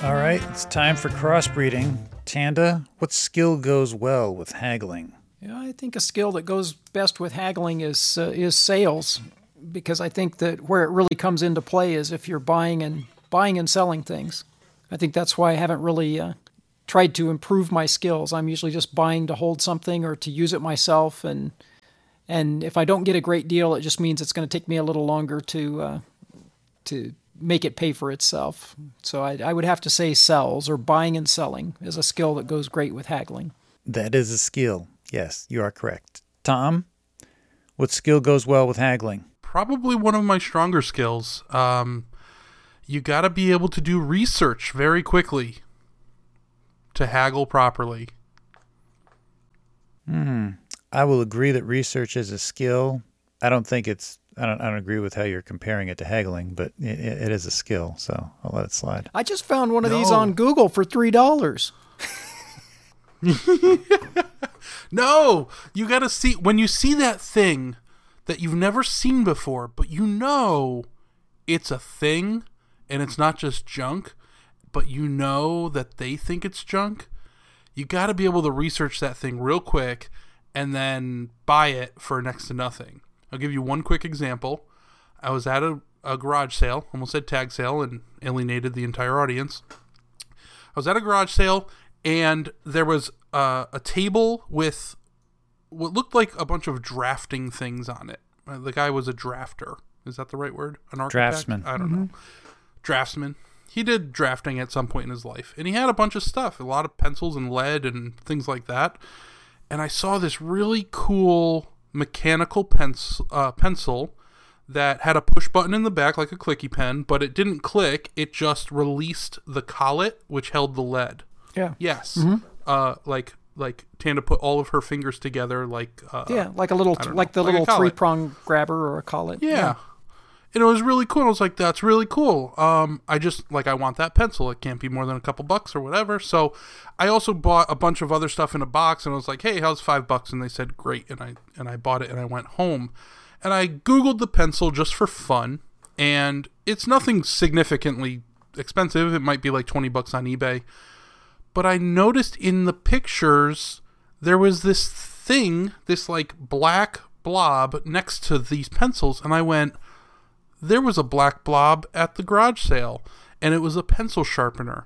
All right, it's time for crossbreeding. Tanda, what skill goes well with haggling? Yeah, I think a skill that goes best with haggling is uh, is sales, because I think that where it really comes into play is if you're buying and buying and selling things. I think that's why I haven't really uh, tried to improve my skills. I'm usually just buying to hold something or to use it myself, and and if I don't get a great deal, it just means it's going to take me a little longer to uh, to make it pay for itself. So I, I would have to say sells or buying and selling is a skill that goes great with haggling. That is a skill. Yes, you are correct. Tom, what skill goes well with haggling? Probably one of my stronger skills. Um, you got to be able to do research very quickly to haggle properly. Hmm. I will agree that research is a skill. I don't think it's. I don't. I don't agree with how you're comparing it to haggling, but it, it is a skill. So I'll let it slide. I just found one of these on Google for three dollars. <laughs> No, you got to see when you see that thing that you've never seen before, but you know it's a thing and it's not just junk, but you know that they think it's junk. You got to be able to research that thing real quick and then buy it for next to nothing. I'll give you one quick example. I was at a, a garage sale, almost said tag sale, and alienated the entire audience. I was at a garage sale and there was uh, a table with what looked like a bunch of drafting things on it. Uh, the guy was a drafter. Is that the right word? An architect? Draftsman. I don't know. Draftsman. He did drafting at some point in his life, and he had a bunch of stuff, a lot of pencils and lead and things like that. And I saw this really cool mechanical pencil, uh, pencil that had a push button in the back like a clicky pen, but it didn't click. It just released the collet, which held the lead. Yeah. Yes. Uh, like like Tanda put all of her fingers together, like uh, Yeah, like a little, like the like little three prong grabber or a collet. yeah. And it was really cool. I was like, "That's really cool." Um, I just like I want that pencil. It can't be more than a couple bucks or whatever. So, I also bought a bunch of other stuff in a box, and I was like, "Hey, how's five bucks?" And they said, "Great." And I and I bought it, and I went home, and I googled the pencil just for fun, and it's nothing significantly expensive. It might be like twenty bucks on eBay, but I noticed in the pictures there was this thing, this like black blob next to these pencils, and I went, there was a black blob at the garage sale, and it was a pencil sharpener.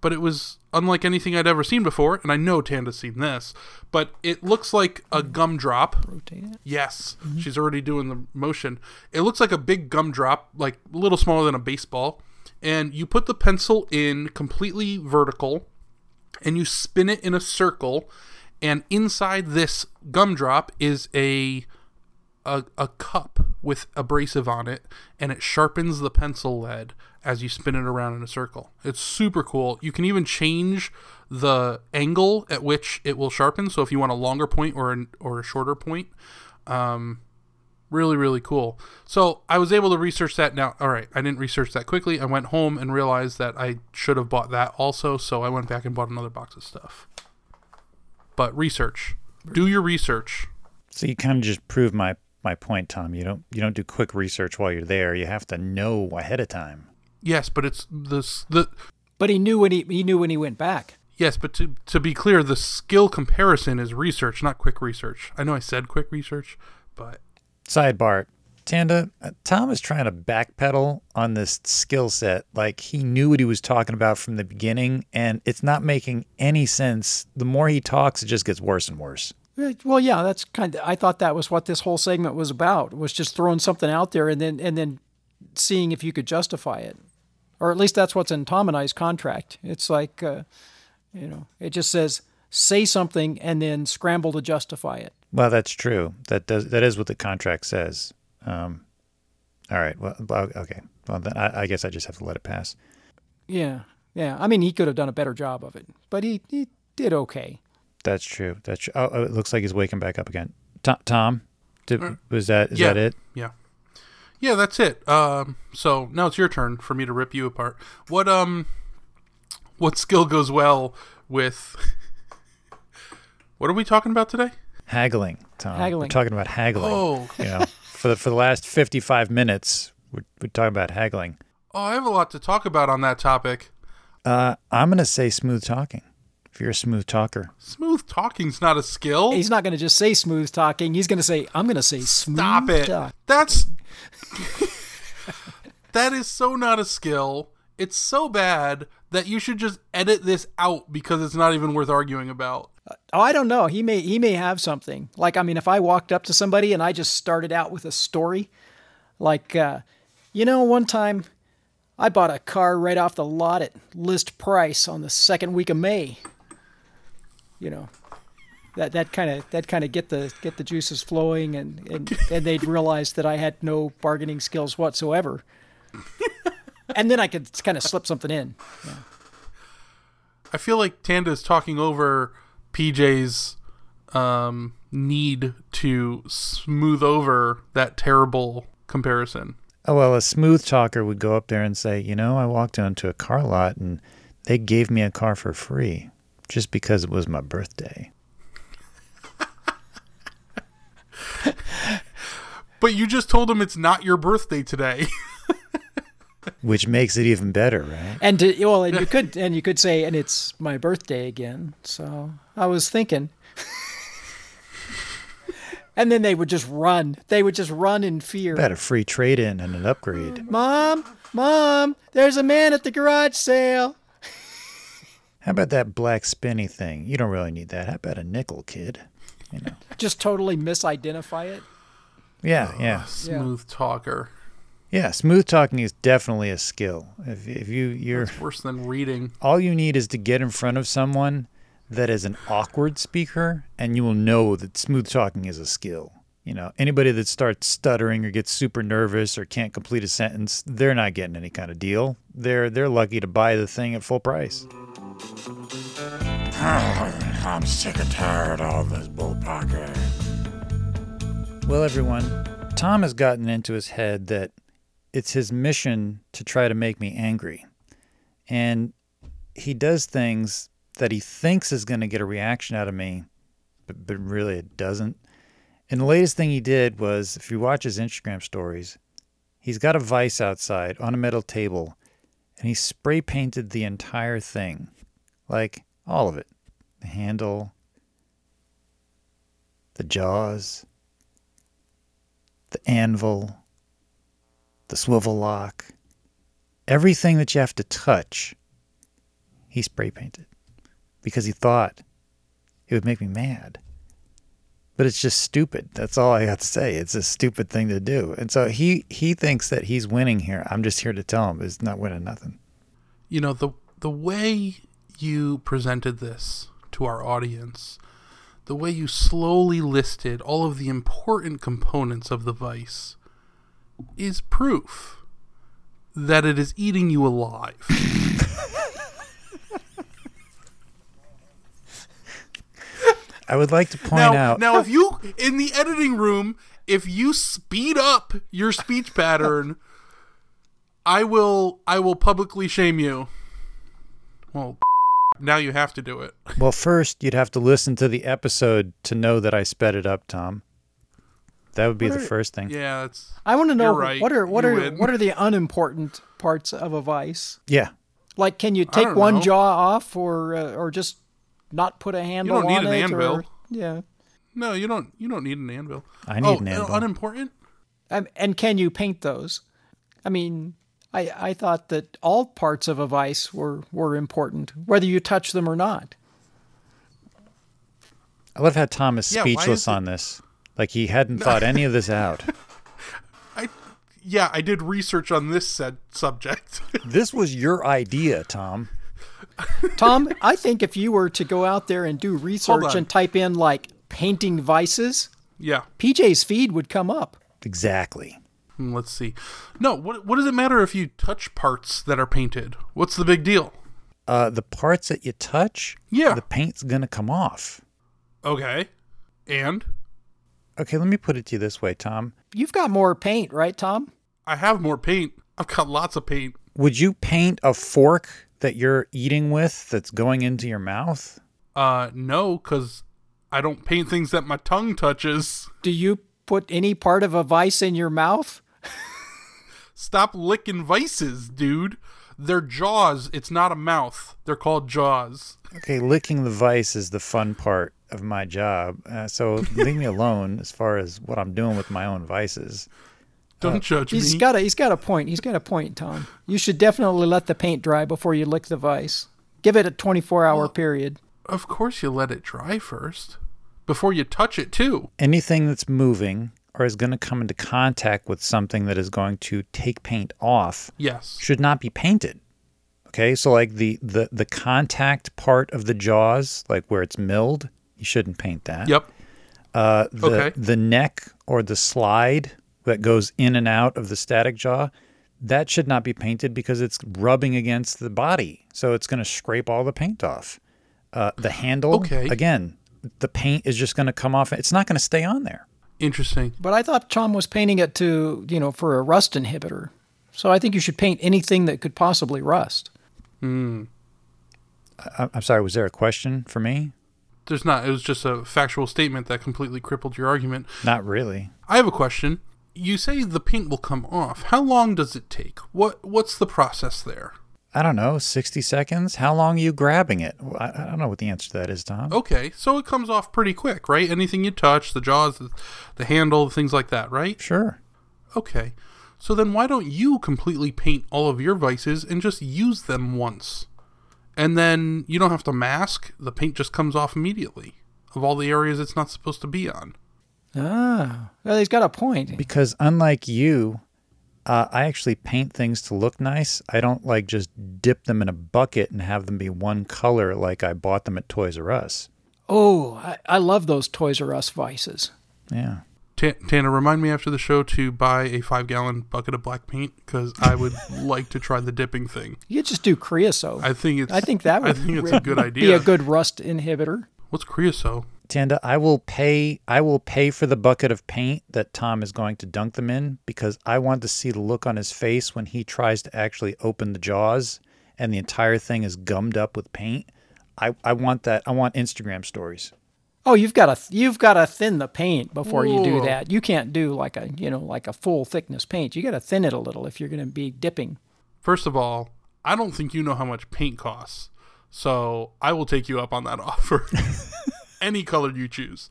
But it was unlike anything I'd ever seen before, and I know Tanda's seen this, but it looks like a hmm. gumdrop. Rotate it. Yes, mm-hmm. she's already doing the motion. It looks like a big gumdrop, like a little smaller than a baseball. And you put the pencil in completely vertical, and you spin it in a circle. And inside this gumdrop is a, a a cup with abrasive on it, and it sharpens the pencil lead as you spin it around in a circle. It's super cool. You can even change the angle at which it will sharpen. So if you want a longer point or an, or a shorter point, um, really really cool. So I was able to research that. Now, all right, I didn't research that quickly. I went home and realized that I should have bought that also. So I went back and bought another box of stuff. but research. Do your research. So you kind of just prove my my point, Tom. You don't you don't do quick research while you're there. You have to know ahead of time. Yes, but it's this the But he knew when he he knew when he went back. yes, but to to be clear, the skill comparison is research, not quick research. I know I said quick research, but Sidebar. Tanda, uh, Tom is trying to backpedal on this skill set like he knew what he was talking about from the beginning, and it's not making any sense. The more he talks, it just gets worse and worse. Well, yeah, that's kind of. I thought that was what this whole segment was about. Was just throwing something out there and then and then seeing if you could justify it, or at least that's what's in Tom and I's contract. It's like, uh, you know, it just says say something and then scramble to justify it. Well, that's true. That does that is what the contract says. Um, all right. Well, well, okay. Well, then I, I guess I just have to let it pass. Yeah, yeah. I mean, he could have done a better job of it, but he he did okay. That's true. That's true. Oh, oh, it looks like he's waking back up again. Tom, Tom did, was that is yeah, that it? Yeah, yeah, that's it. Um, so now it's your turn for me to rip you apart. What um, what skill goes well with? <laughs> what are we talking about today? Haggling, Tom. We're Haggling. talking about haggling. Oh, <laughs> You know, for the for the last fifty five minutes, we're, we're talking about haggling. oh, I have a lot to talk about on that topic. Uh, I'm gonna say smooth talking. If you're a smooth talker, Smooth talking's not a skill. He's not going to just say smooth talking. He's going to say, "I'm going to say smooth Stop it. talk." That's <laughs> that is so not a skill. It's so bad that you should just edit this out because it's not even worth arguing about. Oh, I don't know. He may he may have something. Like I mean, if I walked up to somebody and I just started out with a story, like uh, you know, one time I bought a car right off the lot at list price on the second week of May. You know, that that kind of that kind of get the get the juices flowing, and and and they'd realize that I had no bargaining skills whatsoever. <laughs> and then I could kind of slip something in. I feel like Tanda is talking over PJ's um, need to smooth over that terrible comparison. oh well, a smooth talker would go up there and say, you know, I walked onto a car lot and they gave me a car for free just because it was my birthday. But you just told him it's not your birthday today. <laughs> Which makes it even better, right? And to, well, and you could and you could say, and it's my birthday again. So I was thinking. <laughs> and then they would just run. They would just run in fear. Got a free trade in and an upgrade. Mom, mom, there's a man at the garage sale. How about that black spinny thing? You don't really need that. How about a nickel, kid? You know. <laughs> Just totally misidentify it. Yeah, yeah. Uh, smooth talker. Yeah, smooth talking is definitely a skill. If if you you're It's worse than reading. all you need is to get in front of someone that is an awkward speaker and you will know that smooth talking is a skill. You know, anybody that starts stuttering or gets super nervous or can't complete a sentence, they're not getting any kind of deal. They're they're lucky to buy the thing at full price. <sighs> I'm sick and tired of all this bullpocket. Well, everyone, Tom has gotten into his head that it's his mission to try to make me angry. And he does things that he thinks is going to get a reaction out of me, but, but really it doesn't. And the latest thing he did was if you watch his Instagram stories, he's got a vise outside on a metal table and he spray painted the entire thing. Like all of it the handle, the jaws, the anvil, the swivel lock, everything that you have to touch, he spray painted because he thought it would make me mad. But it's just stupid. That's all I got to say. It's a stupid thing to do. And so he he thinks that he's winning here. I'm just here to tell him it's not winning nothing. You know, the the way you presented this to our audience, the way you slowly listed all of the important components of the vice is proof that it is eating you alive. <laughs> I would like to point now, out now if you in the editing room, if you speed up your speech pattern, I will I will publicly shame you. Well, <laughs> now you have to do it. <laughs> Well, first you'd have to listen to the episode to know that I sped it up, Tom. That would be What the are- first thing. Yeah, it's I want to know right. what are what are win. what are the unimportant parts of a vice? Yeah. Like, can you take one know. jaw off, or uh, or just not put a handle You don't need on an it? anvil. Or, yeah. no, you don't. You don't need an anvil. I need oh, an anvil. unimportant. Um, and can you paint those? I mean, I I thought that all parts of a vice were were important, whether you touch them or not. I love how Tom is Yeah, speechless is it- on this. Like he hadn't thought any of this <laughs> out. I yeah, I did research on this said subject. this was your idea, Tom. Tom, I think if you were to go out there and do research and type in like painting vices, yeah. PJ's feed would come up. Exactly. Hmm, Let's see. No, what what does it matter if you touch parts that are painted? What's the big deal? Uh, the parts that you touch, Yeah. the paint's gonna come off. Okay. And Okay, let me put it to you this way, Tom. You've got more paint, right, Tom? I have more paint. I've got lots of paint. Would you paint a fork that you're eating with that's going into your mouth? Uh no, cuz I don't paint things that my tongue touches. Do you put any part of a vice in your mouth? Stop licking vices, dude. They're jaws. It's not a mouth. They're called jaws. Okay, licking the vice is the fun part of my job. Uh, so leave me alone as far as what I'm doing with my own vices. Don't judge He's me. got a he's got a point. He's got a point, Tom. You should definitely let the paint dry before you lick the vise. Give it a 24 hour period. of course you let it dry first before you touch it too. Anything that's moving or is going to come into contact with something that is going to take paint off Yes. should not be painted. Okay, so like the the the contact part of the jaws, like where it's milled, you shouldn't paint that. Yep. Uh, the Okay. the neck or the slide that goes in and out of the static jaw, that should not be painted because it's rubbing against the body, so it's going to scrape all the paint off. Uh, the handle, Okay. again, the paint is just going to come off. It's not going to stay on there. Interesting. But I thought Tom was painting it to, you know, for a rust inhibitor. So I think you should paint anything that could possibly rust. I, I'm sorry. Was there a question for me? There's not. It was just a factual statement that completely crippled your argument. Not really. I have a question. You say the paint will come off. How long does it take? What What's the process there? I don't know. Sixty seconds. How long are you grabbing it? I, I don't know what the answer to that is, Tom. Okay, so it comes off pretty quick, right? Anything you touch, the jaws, the, the handle, things like that, right? Sure. Okay. So then why don't you completely paint all of your vices and just use them once? And then you don't have to mask. The paint just comes off immediately of all the areas it's not supposed to be on. Ah, well, he's got a point. Because unlike you, uh, I actually paint things to look nice. I don't like just dip them in a bucket and have them be one color like I bought them at Toys R Us. Oh, I, I love those Toys R Us vices. Yeah. Ta- Tana, remind me after the show to buy a five gallon bucket of black paint because I would <laughs> like to try the dipping thing. You just do creosote. I think it's. I think that would I think it's a good idea. be idea. a good rust inhibitor. What's creosote? Tanda, I will pay I will pay for the bucket of paint that Tom is going to dunk them in because I want to see the look on his face when he tries to actually open the jaws and the entire thing is gummed up with paint. I, I want that I want Instagram stories. Oh, you've got to you've got to thin the paint before you do that. You can't do like a you know like a full thickness paint. You got to thin it a little if you're going to be dipping. First of all, I don't think you know how much paint costs. So I will take you up on that <laughs> offer. Any color you choose.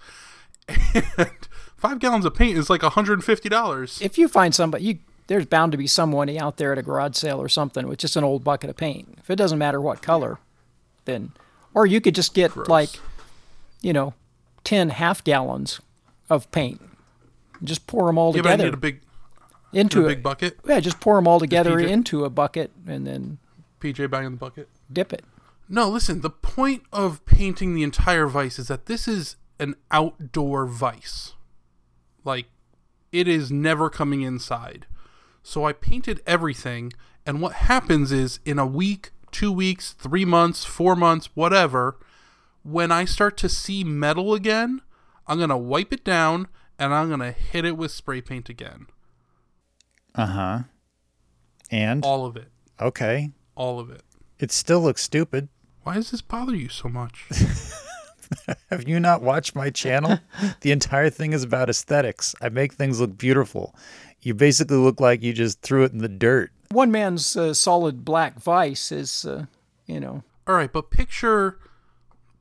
And five gallons of paint is like $150. If you find somebody, you there's bound to be someone out there at a garage sale or something with just an old bucket of paint. If it doesn't matter what color, then or you could just get Gross. like you know ten half gallons of paint. Just pour them all Yeah, but together need a big, into a big bucket. Yeah, just pour them all together into a bucket and then PJ buying the bucket. dip it. No, listen, the point of painting the entire vice is that this is an outdoor vice. Like, it is never coming inside. So I painted everything, and what happens is in a week, two weeks, three months, four months, whatever, when I start to see metal again, I'm going to wipe it down and I'm going to hit it with spray paint again. Uh-huh. And All of it. okay. All of it. It still looks stupid. Why does this bother you so much? <laughs> Have you not watched my channel? the entire thing is about aesthetics. I make things look beautiful. You basically look like you just threw it in the dirt. One man's uh, solid black vice is, uh, you know, All right, but picture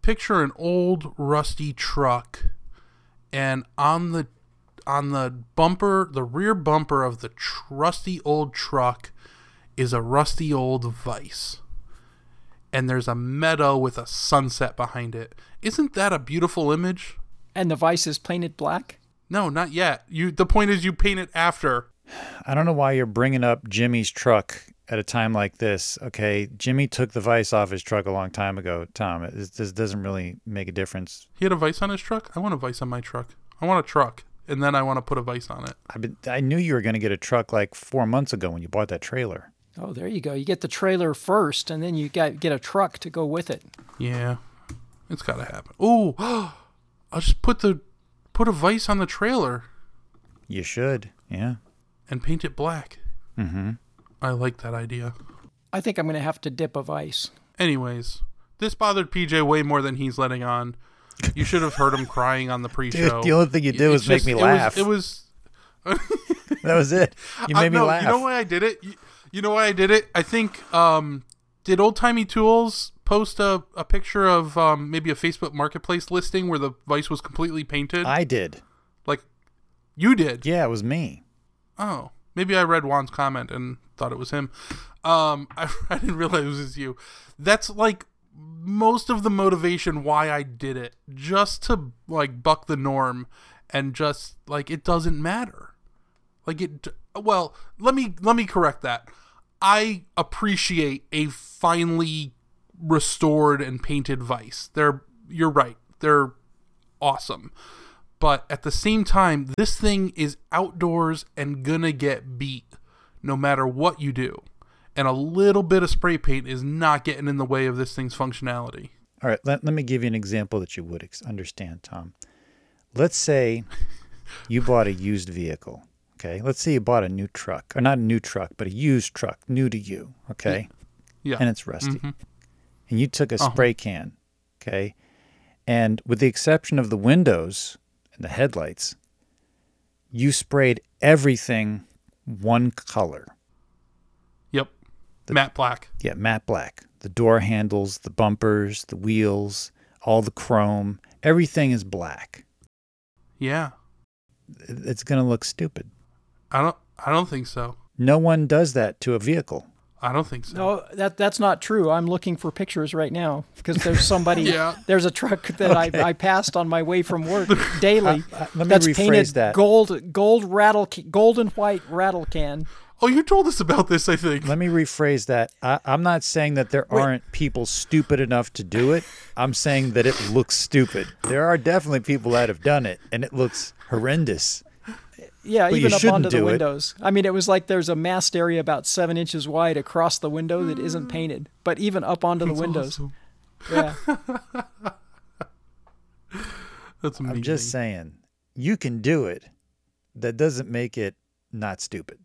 picture an old rusty truck and on the on the bumper, the rear bumper of the trusty old truck is a rusty old vice. And there's a meadow with a sunset behind it. Isn't that a beautiful image? and the vice is painted black. No, not yet. You the point is you paint it after. I don't know why you're bringing up Jimmy's truck at a time like this. Okay, Jimmy took the vice off his truck a long time ago. Tom, it, this doesn't really make a difference. He had a vice on his truck? I want a vice on my truck. I want a truck. And then I want to put a vice on it. I been, I knew you were going to get a truck like four months ago when you bought that trailer. Oh, there you go. You get the trailer first, and then you got get a truck to go with it. Yeah. It's gotta happen. Oh, <gasps> I'll just put the put a vice on the trailer You should, yeah. and paint it black. Mm-hmm. I like that idea. I think I'm going to have to dip a vice. Anyways, this bothered PJ way more than he's letting on. You should have heard him <laughs> crying on the pre-show. the only thing you did was It's make just- me it was- laugh. It was. <laughs> That was it. You I- made me no, laugh. You know why I did it? You, you know why I did it? I think um, did old timey tools post a, a picture of um, maybe a Facebook Marketplace listing where the vice was completely painted? I did. like you did. Yeah, it was me. Oh, maybe I read Juan's comment and thought it was him. Um, <laughs> I, I didn't realize it was you. That's like most of the motivation why I did it, just to like buck the norm, and just like it doesn't matter. Like it. Well, let me let me correct that. I appreciate a finely restored and painted vice. They're you're right. They're awesome. But at the same time, this thing is outdoors and gonna get beat no matter what you do. And a little bit of spray paint is not getting in the way of this thing's functionality. All right, let, let me give you an example that you would ex- understand, Tom. Let's say you bought a used vehicle. Okay, let's say you bought a new truck, or not a new truck, but a used truck, new to you. Okay, Yeah. and it's rusty. Mhm. And you took a Uh-huh. spray can. Okay, and with the exception of the windows and the headlights, you sprayed everything one color. Yep. The, Matte black. Yeah, matte black. The door handles, the bumpers, the wheels, all the chrome, everything is black. Yeah. It's going to look stupid. I don't I don't think so. No one does that to a vehicle. I don't think so. No, that that's not true. I'm looking for pictures right now because there's somebody. <laughs> Yeah. There's a truck that I, I passed on my way from work <laughs> daily. Uh, let me that's rephrase painted that. gold, gold rattle, ca- gold and white rattle can. Oh, you told us about this, I think. Let me rephrase that. I, I'm not saying that there aren't people stupid enough to do it. I'm saying that it looks stupid. There are definitely people that have done it, and it looks horrendous. Yeah, But you even up shouldn't onto the do it. windows. I mean, it was like there's a masked area about seven inches wide across the window that isn't mm. painted, but even up onto the windows. Awesome. Yeah. <laughs> That's amazing. I'm just saying, you can do it. That doesn't make it not stupid.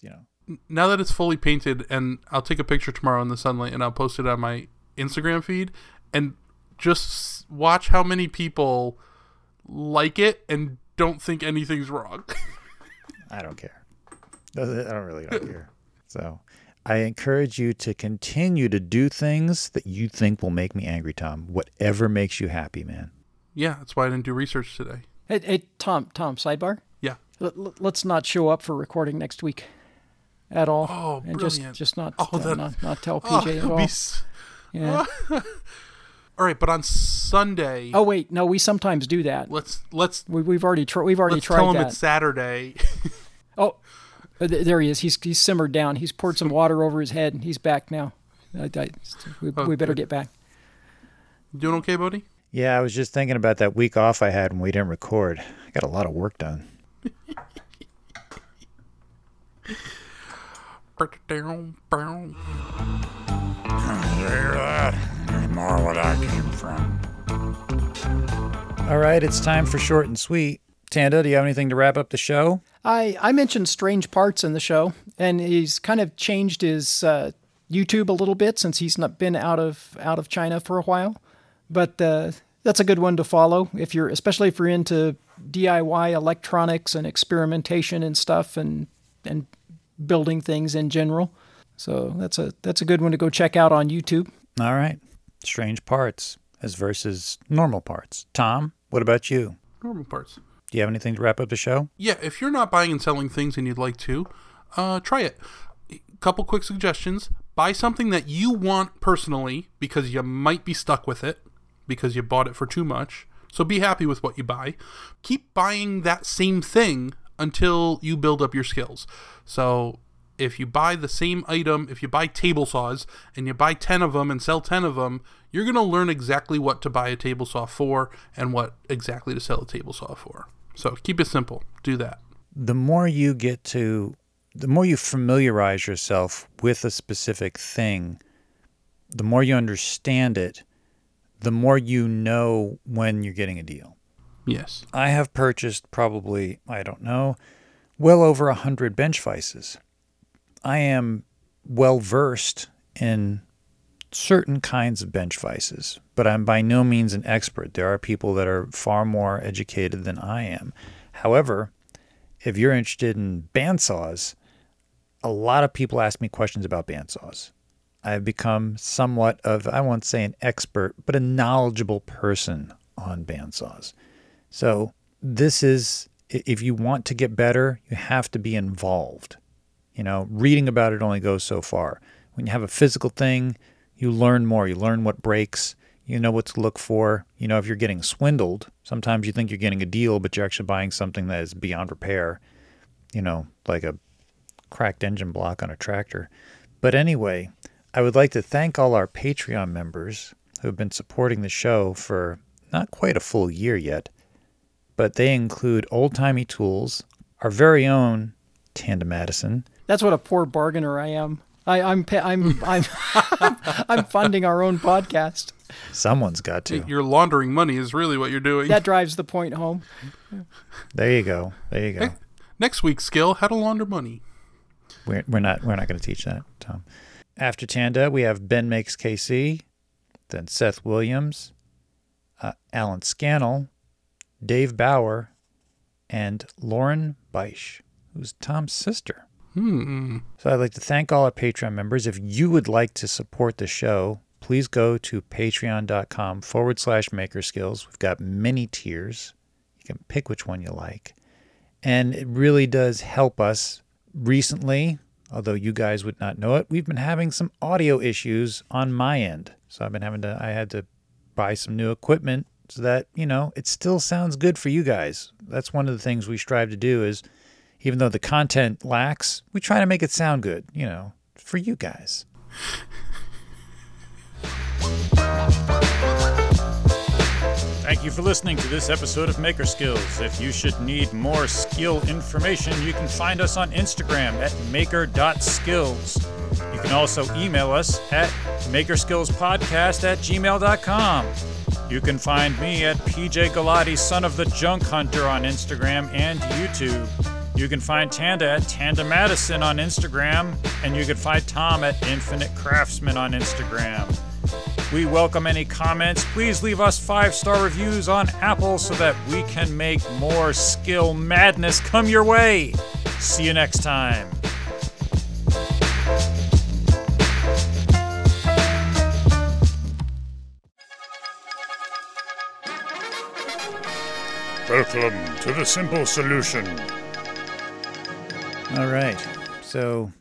You know. now that it's fully painted and I'll take a picture tomorrow in the sunlight and I'll post it on my Instagram feed and just watch how many people like it and don't think anything's wrong. <laughs> I don't care. I don't really don't care. So I encourage you to continue to do things that you think will make me angry, Tom. Whatever makes you happy, man. yeah, that's why I didn't do research today. hey, hey, Tom, Tom, sidebar. Yeah. Let, let- let's not show up for recording next week at all. Oh, and brilliant. just just not Oh, uh, that- not, not tell <laughs> Oh, PJ at all. be s- Yeah. <laughs> All right, but on Sunday, Oh wait, no, we sometimes do that. let's let's We, we've already tr- we've already let's tried tell him that. it's Saturday. <laughs> Oh, uh, th- there he is. He's he's simmered down. He's poured some water over his head. and He's back now. I, I, we, Oh, we better good. get back. Doing okay, buddy? Yeah, I was just thinking about that week off I had when we didn't record. I got a lot of work done. You hear that? More where that came from. All right, it's time for short and sweet. Tanda, do you have anything to wrap up the show? I I mentioned strange parts in the show, and he's kind of changed his uh, YouTube a little bit since he's not been out of out of China for a while. But uh, that's a good one to follow if you're, especially if you're into DIY electronics and experimentation and stuff, and and building things in general. So that's a that's a good one to go check out on YouTube. All right. Strange parts as versus normal parts. Tom, what about you? Normal parts. Do you have anything to wrap up the show? Yeah, if you're not buying and selling things and you'd like to, uh, try it. Couple quick suggestions. Buy something that you want personally because you might be stuck with it because you bought it for too much. So be happy with what you buy. Keep buying that same thing until you build up your skills. So if you buy the same item, if you buy table saws and you buy 10 of them and sell 10 of them, you're going to learn exactly what to buy a table saw for and what exactly to sell a table saw for. So keep it simple. Do that. The more you get to, the more you familiarize yourself with a specific thing, the more you understand it, the more you know when you're getting a deal. Yes. I have purchased probably, I don't know, well over a hundred bench vices. I am well versed in certain kinds of bench vices, but I'm by no means an expert. There are people that are far more educated than I am. However, if you're interested in bandsaws, a lot of people ask me questions about bandsaws. I've become somewhat of, I won't say an expert, but a knowledgeable person on bandsaws. So, this is, if you want to get better, you have to be involved. You know, reading about it only goes so far. When you have a physical thing, you learn more. You learn what breaks. You know what to look for. You know if you're getting swindled. Sometimes you think you're getting a deal, but you're actually buying something that is beyond repair. You know, like a cracked engine block on a tractor. But anyway, I would like to thank all our Patreon members who have been supporting the show for not quite a full year yet. But they include Old Timey Tools, our very own Tanda Madison, That's what a poor bargainer I am. I, I'm I'm <laughs> I'm I'm funding our own podcast. Someone's got to. You're laundering money is really what you're doing. That drives the point home. There you go. There you go. Next week's skill, how to launder money. We're, we're not we're not going to teach that, Tom. After Tanda, we have Ben makes KC, then Seth Williams, uh, Alan Scannell, Dave Bauer, and Lauren Beisch, who's Tom's sister. Hmm. So I'd like to thank all our Patreon members. If you would like to support the show, please go to patreon.com forward slash makerskills. We've got many tiers. You can pick which one you like. And it really does help us. Recently, although you guys would not know it, we've been having some audio issues on my end. So I've been having to, I had to buy some new equipment so that, you know, it still sounds good for you guys. That's one of the things we strive to do is even though the content lacks, we try to make it sound good, you know, for you guys. Thank you for listening to this episode of Maker Skills. If you should need more skill information, you can find us on Instagram at maker.skills. You can also email us at makerskillspodcast at gmail.com. You can find me at PJ Galati, son of the junk hunter, on Instagram and YouTube. You can find Tanda at Tanda Madison on Instagram, and you can find Tom at Infinite Craftsman on Instagram. We welcome any comments. Please leave us five star reviews on Apple so that we can make more skill madness come your way. See you next time. Welcome to the simple solution. All right. So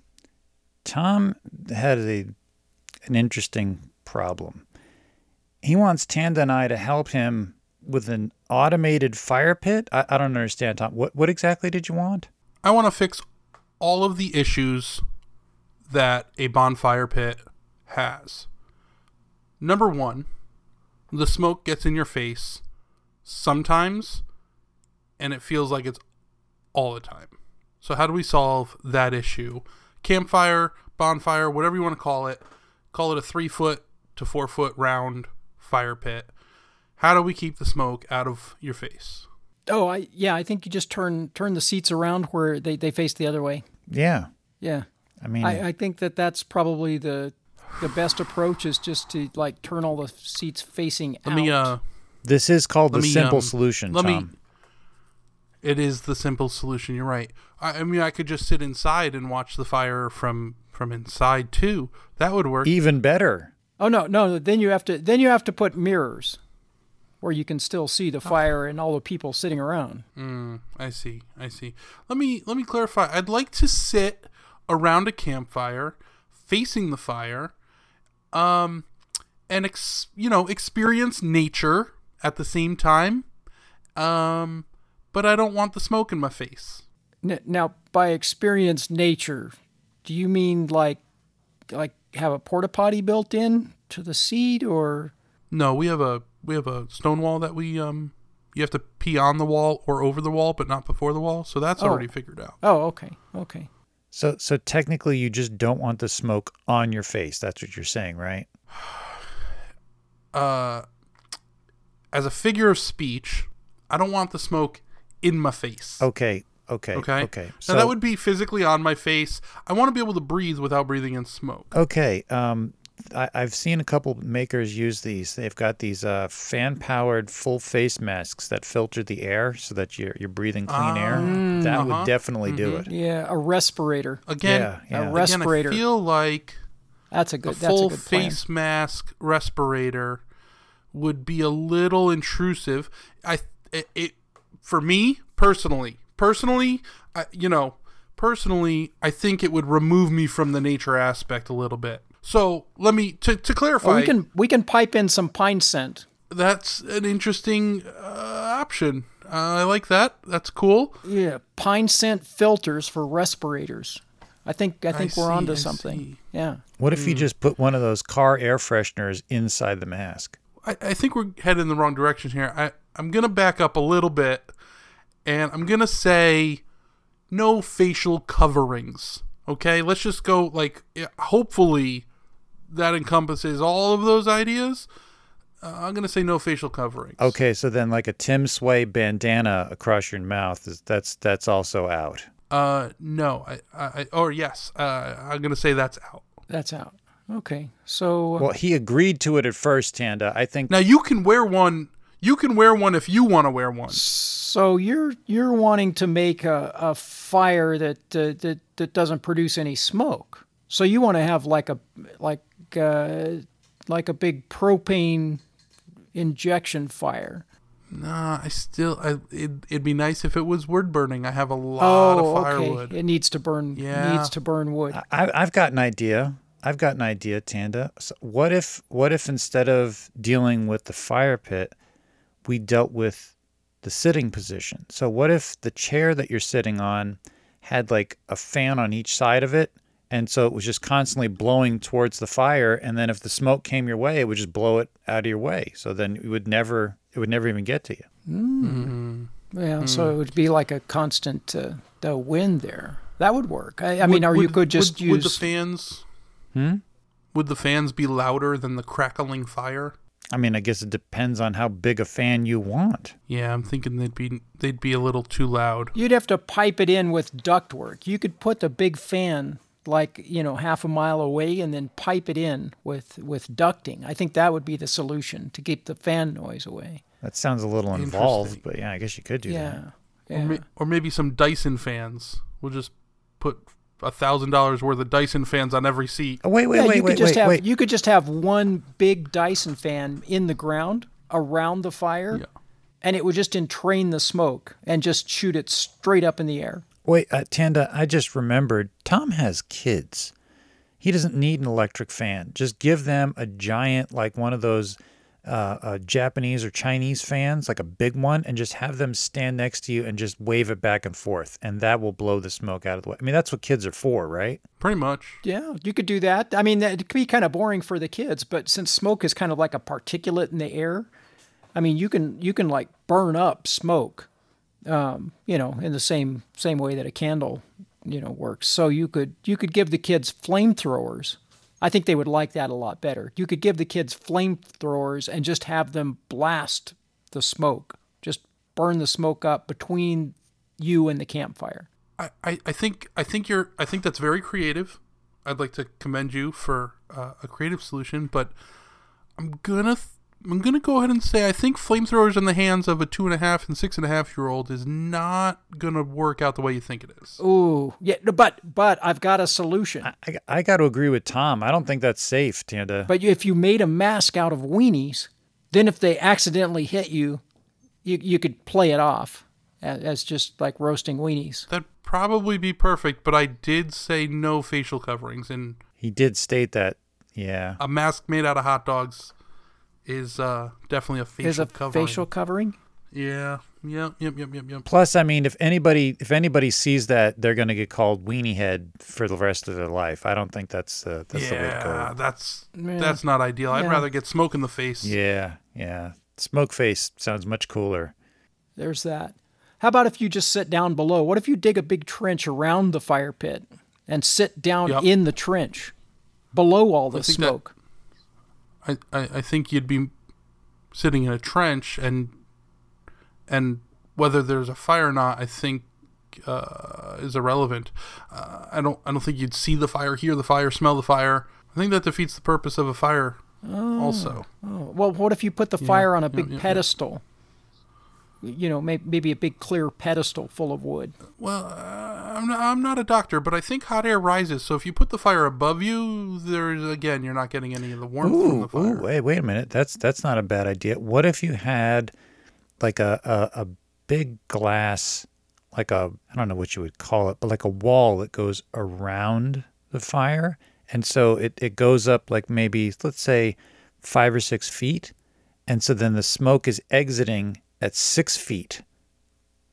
Tom had a an interesting problem. He wants Tanda and I to help him with an automated fire pit. I, I don't understand, Tom. What what exactly did you want? I want to fix all of the issues that a bonfire pit has. Number one, the smoke gets in your face sometimes, and it feels like it's all the time. So, how do we solve that issue? Campfire, bonfire, whatever you want to call it, call it a three foot to four foot round fire pit. How do we keep the smoke out of your face? Oh, I yeah, I think you just turn turn the seats around where they, they face the other way. Yeah. Yeah. I mean, I, I think that that's probably the the best approach is just to like turn all the seats facing Let out. me uh This is called the me, simple um, solution, let me- Tom. it is the simple solution. You're right. I, I mean, I could just sit inside and watch the fire from from inside too. That would work. Even better. oh no, no. Then you have to then you have to put mirrors where you can still see the fire and all the people sitting around. Mm, I see. I see. Let me let me clarify. I'd like to sit around a campfire, facing the fire, um, and ex, you know experience nature at the same time. Um, but I don't want the smoke in my face. N- Now, by experience nature, do you mean like like have a porta potty built in to the seat or No, we have a we have a stone wall that we um you have to pee on the wall or over the wall, but not before the wall. So that's Oh. already figured out. Oh, okay. Okay. So so technically you just don't want the smoke on your face. That's what you're saying, right? <sighs> uh, as a figure of speech, I don't want the smoke in my face. Okay. Okay. Okay. Okay. So that would be physically on my face. I want to be able to breathe without breathing in smoke. Okay. Um, I, I've seen a couple makers use these. They've got these uh, fan-powered full face masks that filter the air so that you're you're breathing clean air. That uh-huh. would definitely do it. Yeah, a respirator. Again, Yeah, yeah. A again, respirator. I feel like That's a a good. That's a full good plan. face mask respirator would be a little intrusive. I it, it for me personally, personally, I, you know, personally, I think it would remove me from the nature aspect a little bit. So let me to to clarify. Well, we can we can pipe in some pine scent. that's an interesting uh, option. Uh, I like that. That's cool. Yeah, pine scent filters for respirators. I think I think we're see, onto I something. see. Yeah. What if you just put one of those car air fresheners inside the mask? I, I think we're headed in the wrong direction here. I, I'm going to back up a little bit and I'm going to say no facial coverings. Okay? Let's just go, like, hopefully that encompasses all of those ideas. Uh, I'm going to say no facial coverings. Okay, so then like a Tim Sway bandana across your mouth is that's that's also out. Uh, no. I, I, I or yes. Uh, I'm going to say that's out. That's out. Okay. So Well, he agreed to it at first, Tanda. I think Now, you can wear one. You can wear one if you want to wear one. so you're you're wanting to make a, a fire that uh, that that doesn't produce any smoke. So you want to have like a like uh, like a big propane injection fire. Nah, I still. I, it, it'd be nice if it was wood burning. I have a lot Oh, of firewood. okay. It needs to burn. Yeah. Needs to burn wood. I, I've got an idea. I've got an idea, Tanda. So what if what if instead of dealing with the fire pit, we dealt with the sitting position? So what if the chair that you're sitting on had like a fan on each side of it, and so it was just constantly blowing towards the fire, and then if the smoke came your way, it would just blow it out of your way. So then it would never it would never even get to you. Yeah. Hmm. So it would be like a constant uh, the wind there. That would work. I, I mean, Would- or you could just would, Would the use. fans? Hmm? Would the fans be louder than the crackling fire? I mean, I guess it depends on how big a fan you want. Yeah, I'm thinking they'd be they'd be a little too loud. You'd have to pipe it in with ductwork. You could put the big fan like you know half a mile away and then pipe it in with with ducting. I think that would be the solution to keep the fan noise away. That sounds a little involved, but yeah, I guess you could do that. Yeah. Or, Yeah. ma- or maybe some Dyson fans. We'll just put a thousand dollars worth of Dyson fans on every seat. Oh, wait, wait, yeah, wait, you could wait, just wait, have wait. you could just have one big Dyson fan in the ground around the fire, Yeah. and it would just entrain the smoke and just shoot it straight up in the air. Wait, uh, Tanda, I just remembered Tom has kids. He doesn't need an electric fan. Just give them a giant, like one of those uh, uh, Japanese or Chinese fans, like a big one, and just have them stand next to you and just wave it back and forth. And that will blow the smoke out of the way. I mean, that's what kids are for, right? Pretty much. Yeah, you could do that. I mean, that- it could be kind of boring for the kids, but since smoke is kind of like a particulate in the air, I mean, you can you can like burn up smoke, um, you know, in the same same way that a candle, you know, works. So you could you could give the kids flamethrowers. I think they would like that a lot better. You could give the kids flamethrowers and just have them blast the smoke, just burn the smoke up between you and the campfire. I, I, I think I think you're I think that's very creative. I'd like to commend you for uh, a creative solution, but I'm gonna th- I'm gonna go ahead and say I think flamethrowers in the hands of a two and a half and six and a half year old is not gonna work out the way you think it is. Ooh, yeah, but but I've got a solution. I, I got to agree with Tom. I don't think that's safe, Tanda. But if you made a mask out of weenies, then if they accidentally hit you, you you could play it off as, as just like roasting weenies. That'd probably be perfect, but I did say no facial coverings, and he did state that. Yeah. a mask made out of hot dogs is uh, definitely a facial Is a covering. facial covering? Yeah. Yep. Yep. Yep. Yep. Yep. Plus, I mean, if anybody if anybody sees that, they're going to get called weenie head for the rest of their life. I don't think that's uh, that's the way to yeah, go. that's Yeah. that's not ideal. I'd rather get smoke in the face. Yeah, yeah. Smoke face sounds much cooler. There's that. How about if you just sit down below? What if you dig a big trench around the fire pit and sit down Yep. in the trench below all the think that- smoke? I, I, I think you'd be sitting in a trench and and whether there's a fire or not, I think uh, is irrelevant. Uh, I don't I don't think you'd see the fire, hear the fire, smell the fire. I think that defeats the purpose of a fire. Also, Oh, well, what if you put the fire on a big yeah, yeah. pedestal? You know, may, maybe a big clear pedestal full of wood. well, uh, I'm not, I'm not a doctor, but I think hot air rises. So if you put the fire above you, there's again you're not getting any of the warmth from the fire. ooh, wait, wait a minute. That's that's not a bad idea. What if you had like a, a, a big glass, like a I don't know what you would call it, but like a wall that goes around the fire, and so it, it goes up like maybe let's say five or six feet, and so then the smoke is exiting at six feet.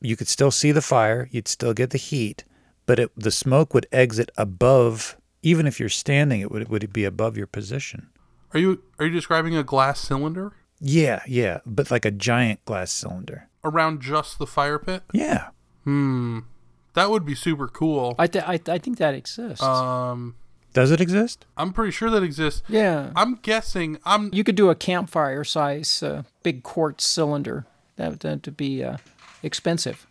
You could still see the fire, you'd still get the heat, but it, the smoke would exit above. Even if you're standing, it would it would be above your position. Are you are you describing a glass cylinder Yeah, yeah, but like a giant glass cylinder. around just the fire pit? Yeah. Hmm, that would be super cool. I, th- I, th- I think that exists. Um, Does it exist? I'm pretty sure that exists. yeah. I'm guessing. I'm you could do a campfire size uh, big quartz cylinder. That would that would be uh, expensive.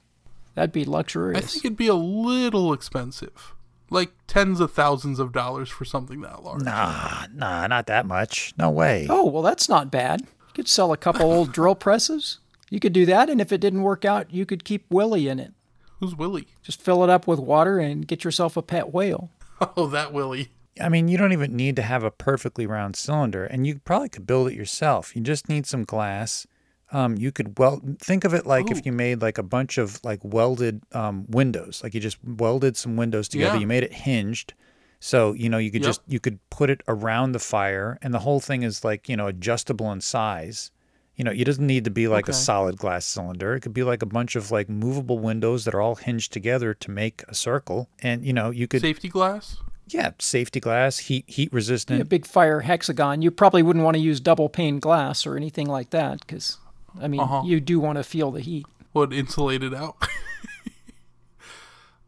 That'd be luxurious. I think it'd be a little expensive, like tens of thousands of dollars for something that large. Nah, nah, not that much. No way. oh, well, that's not bad. You could sell a couple old drill <laughs> presses. You could do that, and if it didn't work out, you could keep Willie in it. Who's Willie? Just fill it up with water and get yourself a pet whale. <laughs> Oh, that Willie. I mean, you don't even need to have a perfectly round cylinder, and you probably could build it yourself. You just need some glass. Um, you could weld. Think of it like if you made like a bunch of like welded um, windows. Like you just welded some windows together. Yeah. You made it hinged, so you know you could Yep. just you could put it around the fire, and the whole thing is like you know adjustable in size. You know, it doesn't need to be like a solid glass cylinder. It could be like a bunch of like movable windows that are all hinged together to make a circle. And you know, you could Safety glass. yeah, safety glass, heat heat resistant. a big fire hexagon. You probably wouldn't want to use double pane glass or anything like that because, I mean, Uh-huh. you do want to feel the heat. would insulate it out. <laughs>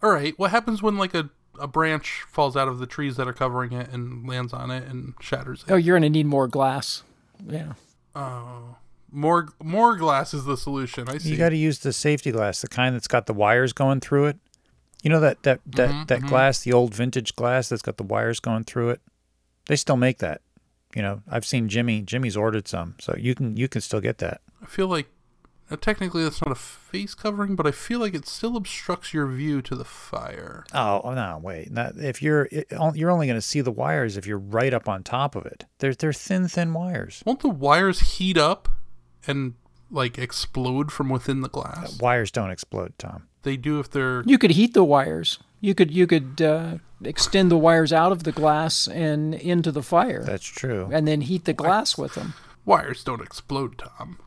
All right. What happens when like a a branch falls out of the trees that are covering it and lands on it and shatters it? Oh, you're going to need more glass. Yeah. Oh. More more glass is the solution. I see. You got to use the safety glass, the kind that's got the wires going through it. You know that that that, Mm-hmm, that glass, the old vintage glass that's got the wires going through it. They still make that. You know, I've seen Jimmy. Jimmy's ordered some, so you can you can still get that. I feel like uh, technically that's not a face covering, but I feel like it still obstructs your view to the fire. Oh oh, no, wait. Not, if you're it, you're only going to see the wires if you're right up on top of it. They're they're thin thin wires. Won't the wires heat up and like explode from within the glass? Wires don't explode, Tom. They do if they're You could heat the wires. You could you could uh, extend the wires out of the glass and into the fire, That's true. and then heat the glass with them. Wires don't explode, Tom.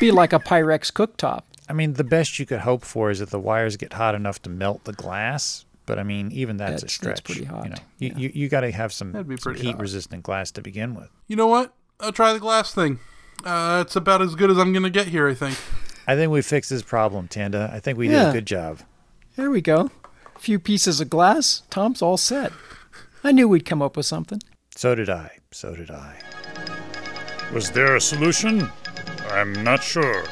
Be like a Pyrex cooktop. I mean, the best you could hope for is that the wires get hot enough to melt the glass. But I mean, even that's, a stretch. that's pretty hot, You know, you, yeah. you, you got to have some, some heat-resistant glass to begin with. You know what? I'll try the glass thing. Uh, it's about as good as I'm gonna get here, I think. I think we fixed this problem, Tanda. I think we did a good job. There we go. A few pieces of glass. Tom's all set. I knew we'd come up with something. So did I. So did I. Was there a solution? I'm not sure.